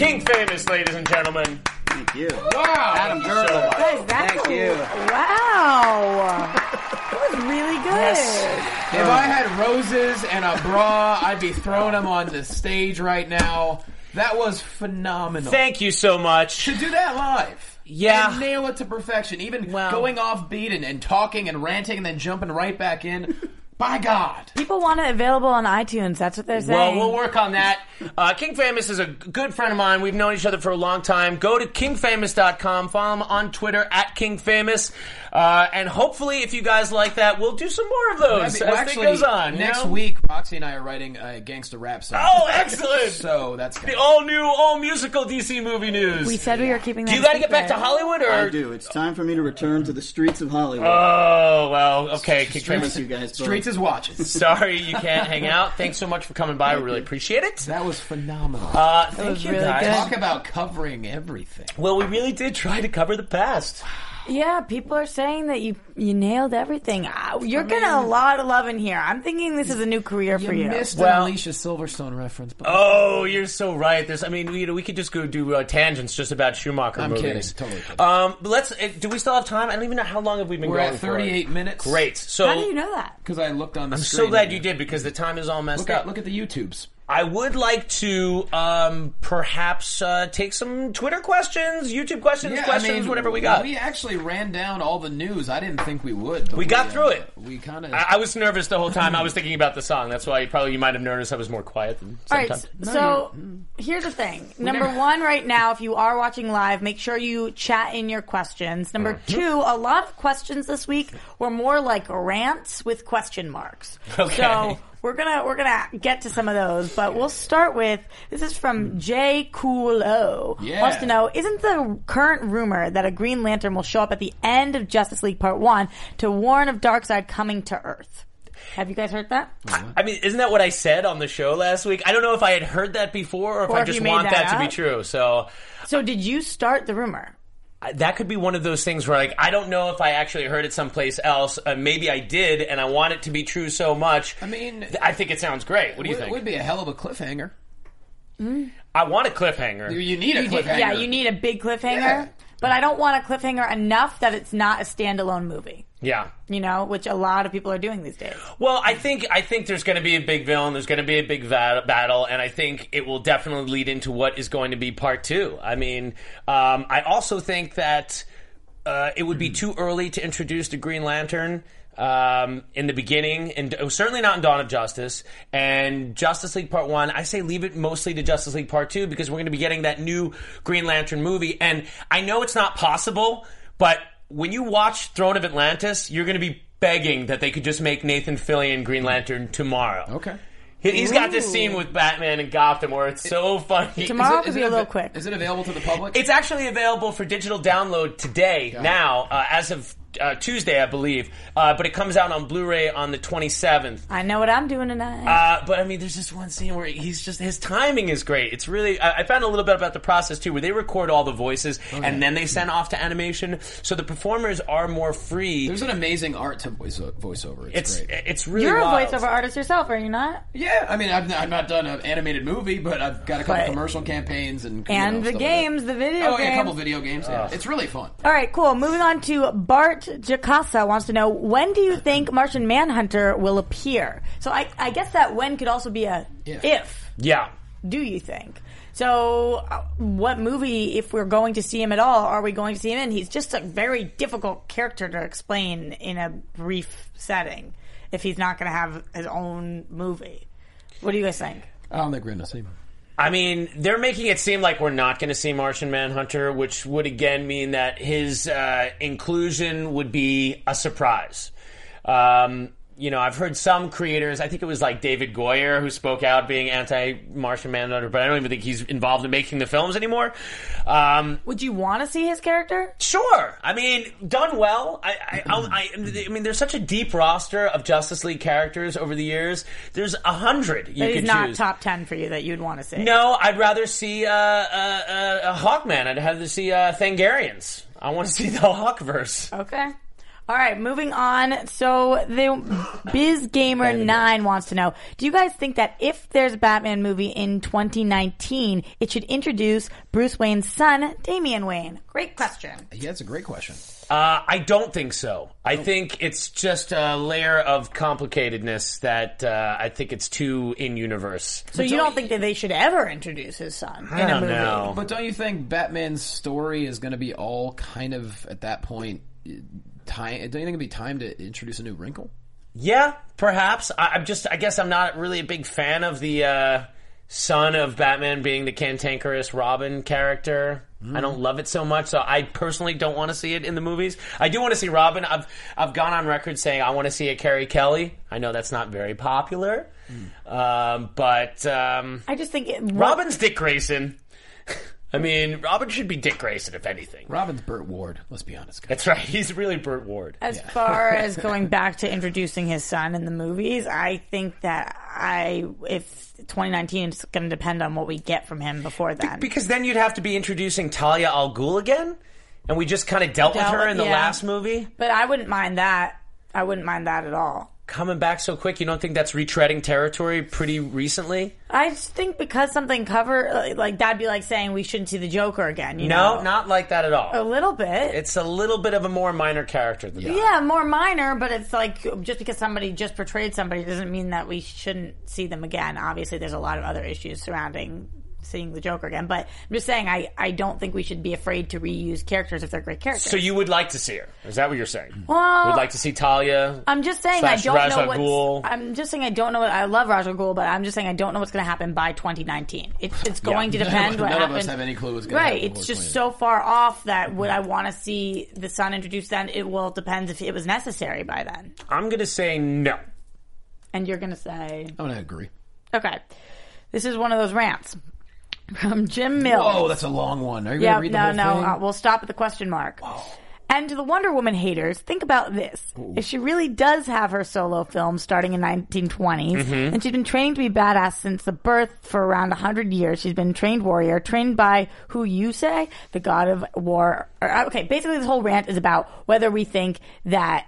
King famous, ladies and gentlemen. Thank you. Wow. Adam Thank you so Gertler. much. Guys, that's Thank a- you. Wow. That was really good. If I had roses and a bra, I'd be throwing them on the stage right now. That was phenomenal. Thank you so much. to do that live. Yeah. And nail it to perfection. Even Well- going off beat and, and talking and ranting and then jumping right back in. By God. People want it available on iTunes. That's what they're saying. Well, we'll work on that. Uh, King Famous is a good friend of mine. We've known each other for a long time. Go to kingfamous.com. Follow him on Twitter at kingfamous. Uh, and hopefully, if you guys like that, we'll do some more of those I mean, as well, it actually, goes on. you next know? week, Roxy and I are writing a gangster rap song. Oh, excellent! So that's the all new, all musical DC movie news. we said we were keeping that do you got to get back to. Hollywood, or I do. It's time for me to return to the streets of Hollywood. Oh well, okay. King Streets, Famous. you guys. both. Streets is watching. Sorry you can't hang out. Thanks so much for coming by. We really appreciate it. That was phenomenal. Uh, thank was you really guys. good. Talk about covering everything. Well, we really did try to cover the past. Yeah, people are saying that you you nailed everything. You're getting a lot of love in here. I'm thinking this is a new career for you. missed Well- an Alicia Silverstone reference. But Oh, you're so right. There's, I mean, you know, we could just go do uh, tangents just about Schumacher I'm movies. kidding, totally kidding. Um, but let's. Uh, do we still have time? I don't even know how long have we been going. we're going at for? 38 minutes. Great. So How do you know that? Because I looked on the I'm screen. so glad you did because the time is all messed Look up. at look at the YouTubes. I would like to um, perhaps uh, take some Twitter questions, YouTube questions, questions, whatever we got. We actually ran down all the news. I didn't think we would. but We got uh, through it. We kind of. I, I was nervous the whole time. I was thinking about the song. That's why probably you might have noticed I was more quiet than All right, sometimes. so here's the thing. Number never- one, right now, if you are watching live, make sure you chat in your questions. Number Mm-hmm. two, a lot of questions this week were more like rants with question marks. Okay. So we're gonna we're gonna get to some of those, but we'll start with this is from Jay Cool O. Yeah. Wants to know, isn't the current rumor that a Green Lantern will show up at the end of Justice League Part One to warn of Darkseid coming to Earth? Have you guys heard that? I mean, isn't that what I said on the show last week? I don't know if I had heard that before or if Or I if just made want that that, to be up. true. So So did you start the rumor? I- that could be one of those things where, like, I don't know if I actually heard it someplace else. Uh, maybe I did, and I want it to be true so much. I mean- Th- I think it sounds great. What do you think? It would be a hell of a cliffhanger. I want a cliffhanger. You need a You did- cliffhanger. yeah, you need a big cliffhanger. Yeah. But I don't want a cliffhanger enough that it's not a standalone movie. Yeah. You know, which a lot of people are doing these days. Well, I think I think there's going to be a big villain. There's going to be a big va- battle, and I think it will definitely lead into what is going to be part two. I mean, um, I also think that uh, it would be too early to introduce the Green Lantern. Um, in the beginning, and oh, certainly not in Dawn of Justice and Justice League Part One. I say leave it mostly to Justice League Part Two because we're going to be getting that new Green Lantern movie. And I know it's not possible, but when you watch Throne of Atlantis, you're going to be begging that they could just make Nathan Fillion Green Lantern tomorrow. Okay. He- He's got this scene with Batman and Gotham where it's so funny. Tomorrow Is it- could be a little quick. Is it available to the public? It's actually available for digital download today, now, uh, as of uh, Tuesday, I believe. Uh, but it comes out on Blu-ray on the 27th. I know what I'm doing tonight. Uh, but I mean, there's just one scene where he's just his timing is great. It's really I, I found a little bit about the process too, where they record all the voices and then they send off to animation, so the performers are more free. There's an amazing art to voice voiceover. It's, it's great. it's really You're a voiceover artist yourself, are you not? Yeah, I mean, I've, not- I've not done an animated movie, but I've got a couple But- commercial campaigns and And know, the stuff like games, the that. video Oh, yeah, a couple video games. Yeah, it's really fun. All right, cool. Moving on to Bart Jacasa wants to know when do you think Martian Manhunter will appear? So I, I guess that when could also be a If. if. Yeah. Do you think? So, uh, what movie, if we're going to see him at all, are we going to see him in? He's just a very difficult character to explain in a brief setting if he's not going to have his own movie. What do you guys think? I don't think we're gonna see him. I mean, they're making it seem like we're not going to see Martian Manhunter, which would again mean that his uh, inclusion would be a surprise. Um, you know, I've heard some creators, I think it was like David Goyer who spoke out being anti Martian Manhunter, but I don't even think he's involved in making the films anymore. Um, Would you want to see his character? Sure. I mean, done well. I, I, I, I mean, there's such a deep roster of Justice League characters over the years. There's a hundred you But could not choose. top 10 for you that you'd want to see. No, I'd rather see uh, uh, uh, a Hawkman. I'd rather see uh, Thangarians. I want to see the Hawkverse. Okay. All right, moving on. So the Biz Gamer Nine wants to know: Do you guys think that if there's a Batman movie in 2019, it should introduce Bruce Wayne's son, Damian Wayne? Great question. Yeah, that's a great question. Uh, I don't think so. I think it's just a layer of complicatedness that uh, I think it's too in universe. So you don't think that they should ever introduce his son in a don't movie? know. But don't you think Batman's story is going to be all kind of at that point? Time? Don't you think it'd be time to introduce a new wrinkle? Yeah, perhaps. I, I'm just. I guess I'm not really a big fan of the uh, son of Batman being the cantankerous Robin character. I don't love it so much, so I personally don't want to see it in the movies. I do want to see Robin. I've I've gone on record saying I want to see a Carrie Kelly. I know that's not very popular, um, but um, I just think it, Robin's Dick Grayson. I mean, Robin should be Dick Grayson, if anything. Robin's Burt Ward. Let's be honest. Guys. That's right. He's really Burt Ward. As far as going back to introducing his son in the movies, I think that I if 2019 is going to depend on what we get from him before then. Because then you'd have to be introducing Talia al Ghul again, and we just kind of dealt with her in the yeah. last movie. But I wouldn't mind that. I wouldn't mind that at all. Coming back so quick, you don't think that's retreading territory pretty recently? I just think because something cover like that'd be like saying we shouldn't see the Joker again. You no, know? not like that at all. a little bit. It's a little bit of a more minor character than that. Yeah, more minor, but it's like just because somebody just portrayed somebody doesn't mean that we shouldn't see them again. Obviously, there's a lot of other issues surrounding seeing the Joker again, but I'm just saying I, I don't think we should be afraid to reuse characters if they're great characters. So you would like to see her? Is that what you're saying? Well, you would like to see Talia? I'm just saying I don't Ra's know al what's. Ghul? I'm just saying I don't know. What, I love Ra's al Ghul, but I'm just saying I don't know what's going to happen by 2019. It's it's going to None depend what none of us have any clue what's gonna right? It's just so far off that would I want to see the son introduced then? It will depend if it was necessary by then. I'm going to say no. And you're going to say I'm gonna agree. okay. This is one of those rants from Jim Mills. Oh, that's a long one. Are you Yeah, gonna read the no, whole no. thing? Uh, we'll stop at the question mark. And to the Wonder Woman haters, think about this. If she really does have her solo film starting in 1920s, Mhm. and she's been training to be badass since the birth for around 100 years, she's been trained warrior, trained by who you say? The god of war. Or, uh, okay, basically this whole rant is about whether we think that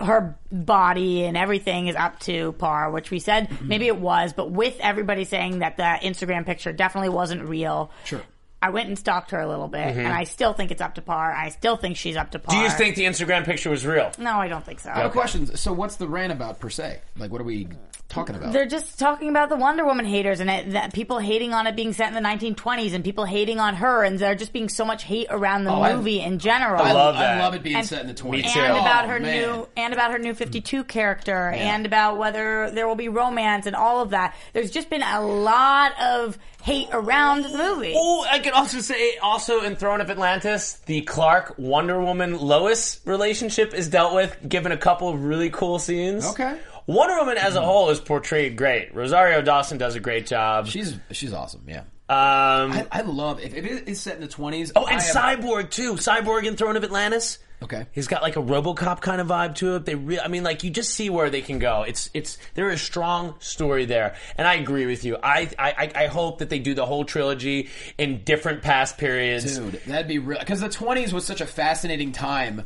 her body and everything is up to par, which we said maybe it was, but with everybody saying that the Instagram picture definitely wasn't real. Sure. I went and stalked her a little bit, Mhm. and I still think it's up to par. I still think she's up to par. Do you think the Instagram picture was real? No, I don't think so. I have a question. So, what's the rant about per se? Like, what are we talking about? They're just talking about the Wonder Woman haters and it, that people hating on it being set in the 1920s and people hating on her and there just being so much hate around the Oh, I- movie in general. I love that. I love it being And- set in the 20s. And too. about Oh, her man. new and about her new 52 mm-hmm. character and about whether there will be romance and all of that. There's just been a lot of hate around the movie. Oh, I could also say, also in Throne of Atlantis, the Clark Wonder Woman Lois relationship is dealt with, given a couple of really cool scenes. Okay. Wonder Woman as a whole is portrayed great. Rosario Dawson does a great job. She's she's awesome. Yeah. Um, I, I love if, it is set in the 20s. oh, and I am- Cyborg too. Cyborg in Throne of Atlantis. Okay. He's got like a RoboCop kind of vibe to it. They, I mean, like you just see where they can go. It's, it's there is a strong story there, and I agree with you. I, I, I- I hope that they do the whole trilogy in different past periods. Dude, that'd be real because the 20s was such a fascinating time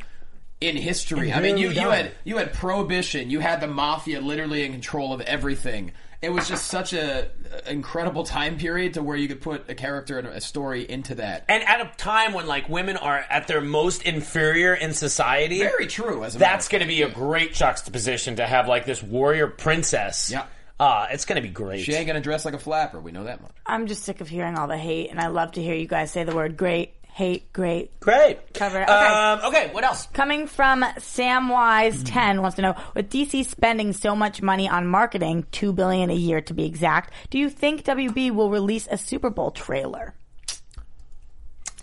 in history. I mean, you, you had you had prohibition, you had the mafia literally in control of everything. It was just such a a incredible time period to where you could put a character and a story into that. And at a time when like women are at their most inferior in society, Very true. As a that's going to be a great juxtaposition to have like this warrior princess. Yeah. Uh, it's going to be great. She ain't gonna dress like a flapper. We know that much. I'm just sick of hearing all the hate, and I love to hear you guys say the word great, hate, great. Great. Cover. Okay. Um, okay, what else? Coming from Samwise 10 wants to know, with DC spending so much money on marketing, 2 billion a year to be exact, do you think WB will release a Super Bowl trailer?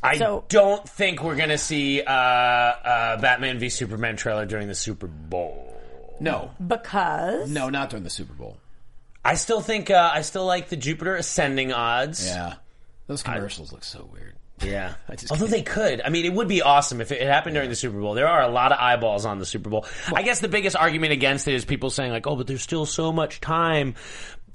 I So- don't think we're going to see uh, uh, Batman v Superman trailer during the Super Bowl. No, Because no, not during the Super Bowl. I still think uh, I still like the Jupiter ascending odds. Yeah, those commercials look so weird. Yeah. Although they could. I mean, it would be awesome if it, happened during the Super Bowl. There are a lot of eyeballs on the Super Bowl. I guess the biggest argument against it is people saying, like, oh, but there's still so much time.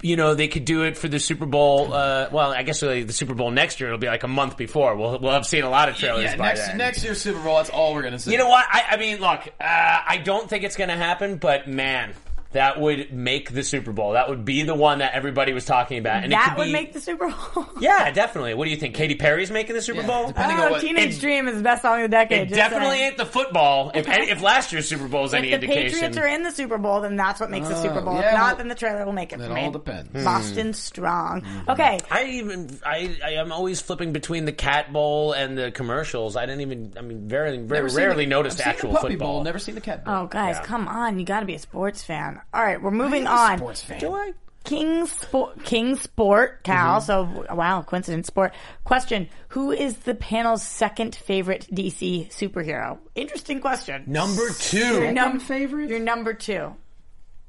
You know, they could do it for the Super Bowl. Uh, well, I guess really the Super Bowl next year, it'll be like a month before. We'll, we'll have seen a lot of trailers Yeah, by next then. next year's Super Bowl, that's all we're gonna see. You know what? I, I mean, look, uh, I don't think it's going to happen, but man, that would make the Super Bowl. That would be the one that everybody was talking about. And it that could would be, make the Super Bowl. Yeah, definitely. What do you think? Katy Perry's making the Super Bowl? Oh, Teenage Dream is the best song of the decade. It definitely saying. ain't the football. If, if last year's Super Bowl is any indication. If the indication, Patriots are in the Super Bowl, then that's what makes the Super uh, Bowl. yeah, if not, well, then the trailer will make it that for me. all depends. Hmm. Boston strong. Hmm. Okay. I even I I am always flipping between the Cat Bowl and the commercials. I didn't even. I mean, very very Never rarely the- noticed I've seen the actual Puppy football. Bowl, never seen the Cat Bowl. Oh, guys, Yeah. come on! You got to be a sports fan. All right, we're moving I on. sports fan. Do I? King Sport, King Sport, Cal. Mm-hmm. So wow, coincidence. Sport. Question: Who is the panel's second favorite DC superhero? Interesting question. Number two. Your num- favorite. Your number two.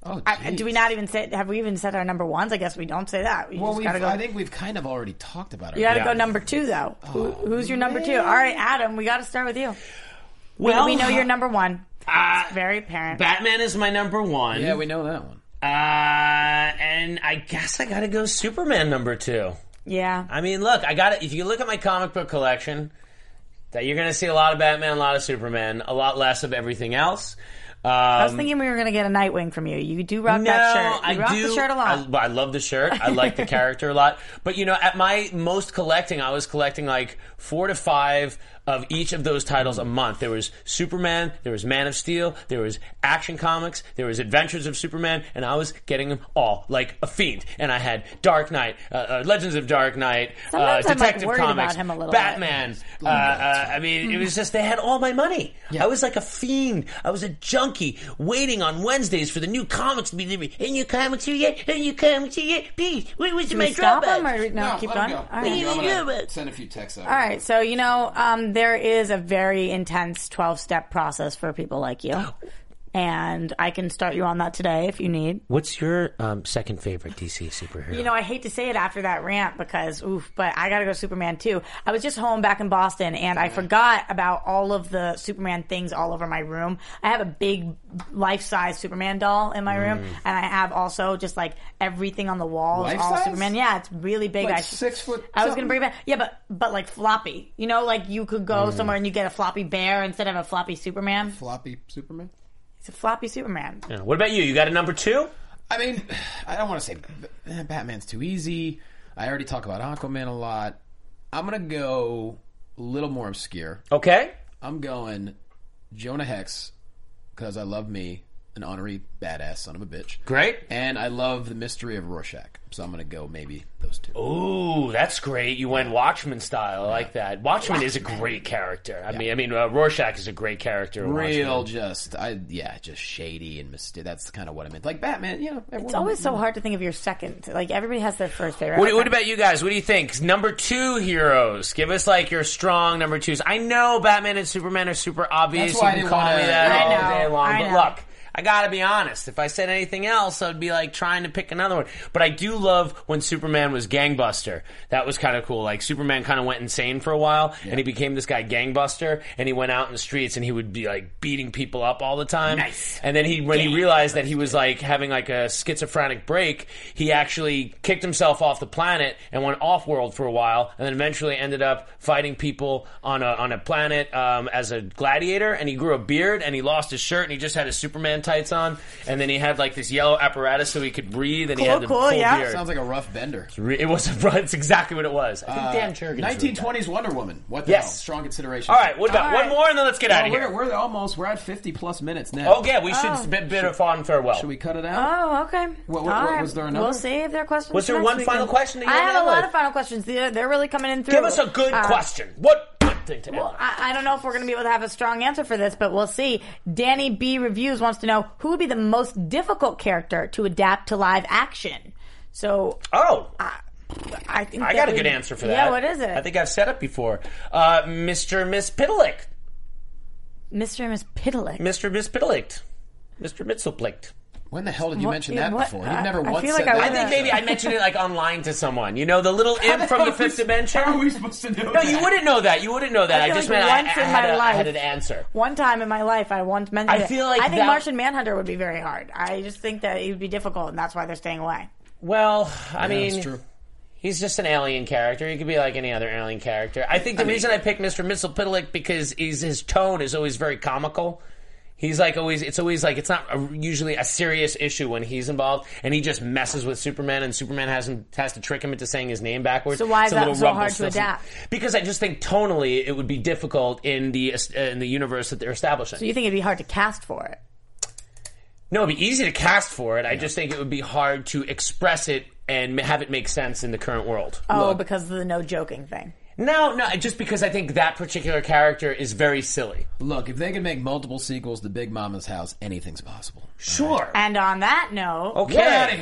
Oh, I, do we not even say? Have we even said our number ones? I guess we don't say that. We Well, just we've, gotta go. I think we've kind of already talked about it. you got to go number two though. Who, who's your number two? All right, Adam. We got to start with you. Well, we, we know you're number one. Uh, it's very apparent. Batman is my number one. Yeah, we know that one. Uh, and I guess I got to go Superman number two. yeah. I mean, look, I got it. If you look at my comic book collection, that you're going to see a lot of Batman, a lot of Superman, a lot less of everything else. Um, I was thinking we were going to get a Nightwing from you. You do rock no, that shirt. You I rock do. the shirt a lot. I, I love the shirt. I like the character a lot. But you know, at my most collecting, I was collecting like four to five of each of those titles a month. There was Superman, there was Man of Steel, there was Action Comics, there was Adventures of Superman, and I was getting them all like a fiend. And I had Dark Knight, uh, uh, Legends of Dark Knight, uh, Sometimes I'm, like, Detective Comics, about him a little. Batman. Uh, uh, I mean, it was just they had all my money. I was like a fiend. I was a junkie waiting on Wednesdays for the new comics to be delivered. And your comics here yet? And your comics here yet? Please, where was Do my we stop drawback? him or no? keep going. him right. Send a few texts out. All right, so you know, um, there is a very intense twelve-step process for people like you, oh, and I can start you on that today if you need. What's your um, second favorite DC superhero? You know, I hate to say it after that rant because, oof, but I gotta go Superman too. I was just home back in Boston and I forgot about all of the Superman things all over my room. I have a big life-size Superman doll in my room, and I have also just like everything on the walls, all Life-size? Superman. Yeah, it's really big. Like I six foot I was something? gonna bring it back. Yeah, but but like floppy. You know, like you could go somewhere and you get a floppy bear instead of a floppy Superman. Floppy Superman. It's a floppy Superman. Yeah. What about you? You got a number two? I mean, I don't want to say eh, Batman's too easy. I already talk about Aquaman a lot. I'm gonna go a little more obscure. Okay. I'm going Jonah Hex because I love me, an honorary badass son of a bitch, Great. and I love the mystery of Rorschach. So I'm gonna go maybe those two. Ooh, that's great. You went Watchmen style. I like that. Watchmen is a great character. I mean, I mean, uh, Rorschach is a great character. in Real, Watchmen. just I yeah, just shady and mysterious. That's kind of what I meant. Like Batman, you know. It's always so hard to think of your second. Like everybody has their first favorite. What, what about you guys? What do you think? Number two heroes. Give us like your strong number twos. I know Batman and Superman are super obvious. That's why I you can didn't call wanna- me that I all know, day long. I but know. look, I gotta be honest. If I said anything else, I'd be like trying to pick another one. But I do love when Superman was gangbuster. That was kind of cool. Like Superman kind of went insane for a while, and he became this guy gangbuster, and he went out in the streets and he would be like beating people up all the time. Nice. And then he, when he realized that he was like having like a schizophrenic break, he actually kicked himself off the planet and went off world for a while, and then eventually ended up fighting people on a on a planet um, as a gladiator. And he grew a beard, and he lost his shirt, and he just had a Superman tights on, and then he had like this yellow apparatus so he could breathe, and he Cool, had the cool, full yeah. beard. Sounds like a rough bender. Re- it was it's exactly what it was. I think Dan Jurgens wrote that. 1920s Wonder Woman. What the Yes. hell? Strong consideration. All right, what about All one right. more, and then let's get out of we're, here. we're almost we're at 50 plus minutes now. Oh yeah, we should Oh. bit, bit of fun farewell. Should we cut it out? Oh, okay. What- what- All what- was there another? We'll save their questions. Was there for one next final question that you I wanna have a end lot with? of final questions. They're, they're really coming in through. Give us a good Uh, question. What to? Well, I, I don't know if we're going to be able to have a strong answer for this, but we'll see. Danny B Reviews wants to know who would be the most difficult character to adapt to live action. So Oh, I think I got a good answer for that. Yeah, what is it? I think I've said it before. Uh, Mr. Miss Piddleick. Mr. and Miss Piddleick. Mr. Miss Piddleick. Mr. Mitzelplicht. When the hell did you What- mention that what- before? I- You've never I once feel said I that. I think maybe I mentioned it like online to someone. You know, the little imp from the fifth dimension. How are we supposed to know No, that? you wouldn't know that. You wouldn't know that. I I, just like meant once I in had, my a, I life- had an answer. One time in my life, I once mentioned I feel like I think that- Martian Manhunter would be very hard. I just think that it would be difficult, and that's why they're staying away. Well, I mean, that's true. he's just an alien character. He could be like any other alien character. I think the reason I picked Mr. Mitzelpiddleick because he's, his tone is always very comical. He's like always. It's always like it's not a, usually a serious issue when he's involved, and he just messes with Superman, and Superman has him has to trick him into saying his name backwards. So why is that so hard to adapt? Because I just think tonally it would be difficult in the uh, in the universe that they're establishing. So you think it'd be hard to cast for it? No, it'd be easy to cast for it. I just think it would be hard to express it and have it make sense in the current world. Oh, because of the no joking thing. No, no, just because I think that particular character is very silly. Look, if they can make multiple sequels to Big Mama's House, anything's possible. Sure. And on that note, Okay. Get out of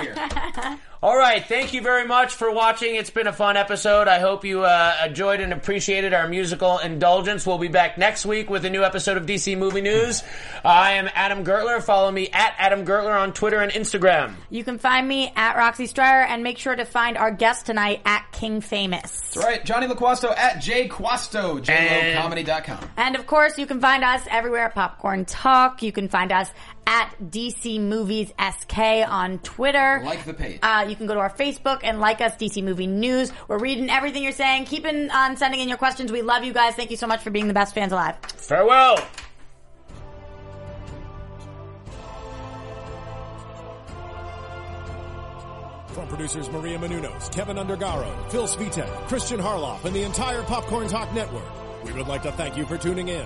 here. All right, thank you very much for watching. It's been a fun episode. I hope you uh, enjoyed and appreciated our musical indulgence. We'll be back next week with a new episode of DC Movie News. I am Adam Gertler. Follow me at Adam Gertler on Twitter and Instagram. you can find me at Roxy Striar and make sure to find our guest tonight at King Famous. That's right. Johnny LaQuasto at jquasto, And- jlocomedy.com. And of course, you can find us everywhere at Popcorn Talk. You can find us at DC Movies SK on Twitter. Like the page. Uh, you can go to our Facebook and like us, DC Movie News. We're reading everything you're saying. Keep in, on sending in your questions. We love you guys. Thank you so much for being the best fans alive. Farewell. From producers Maria Menounos, Kevin Undergaro, Phil Svitek, Christian Harloff, and the entire Popcorn Talk Network, we would like to thank you for tuning in.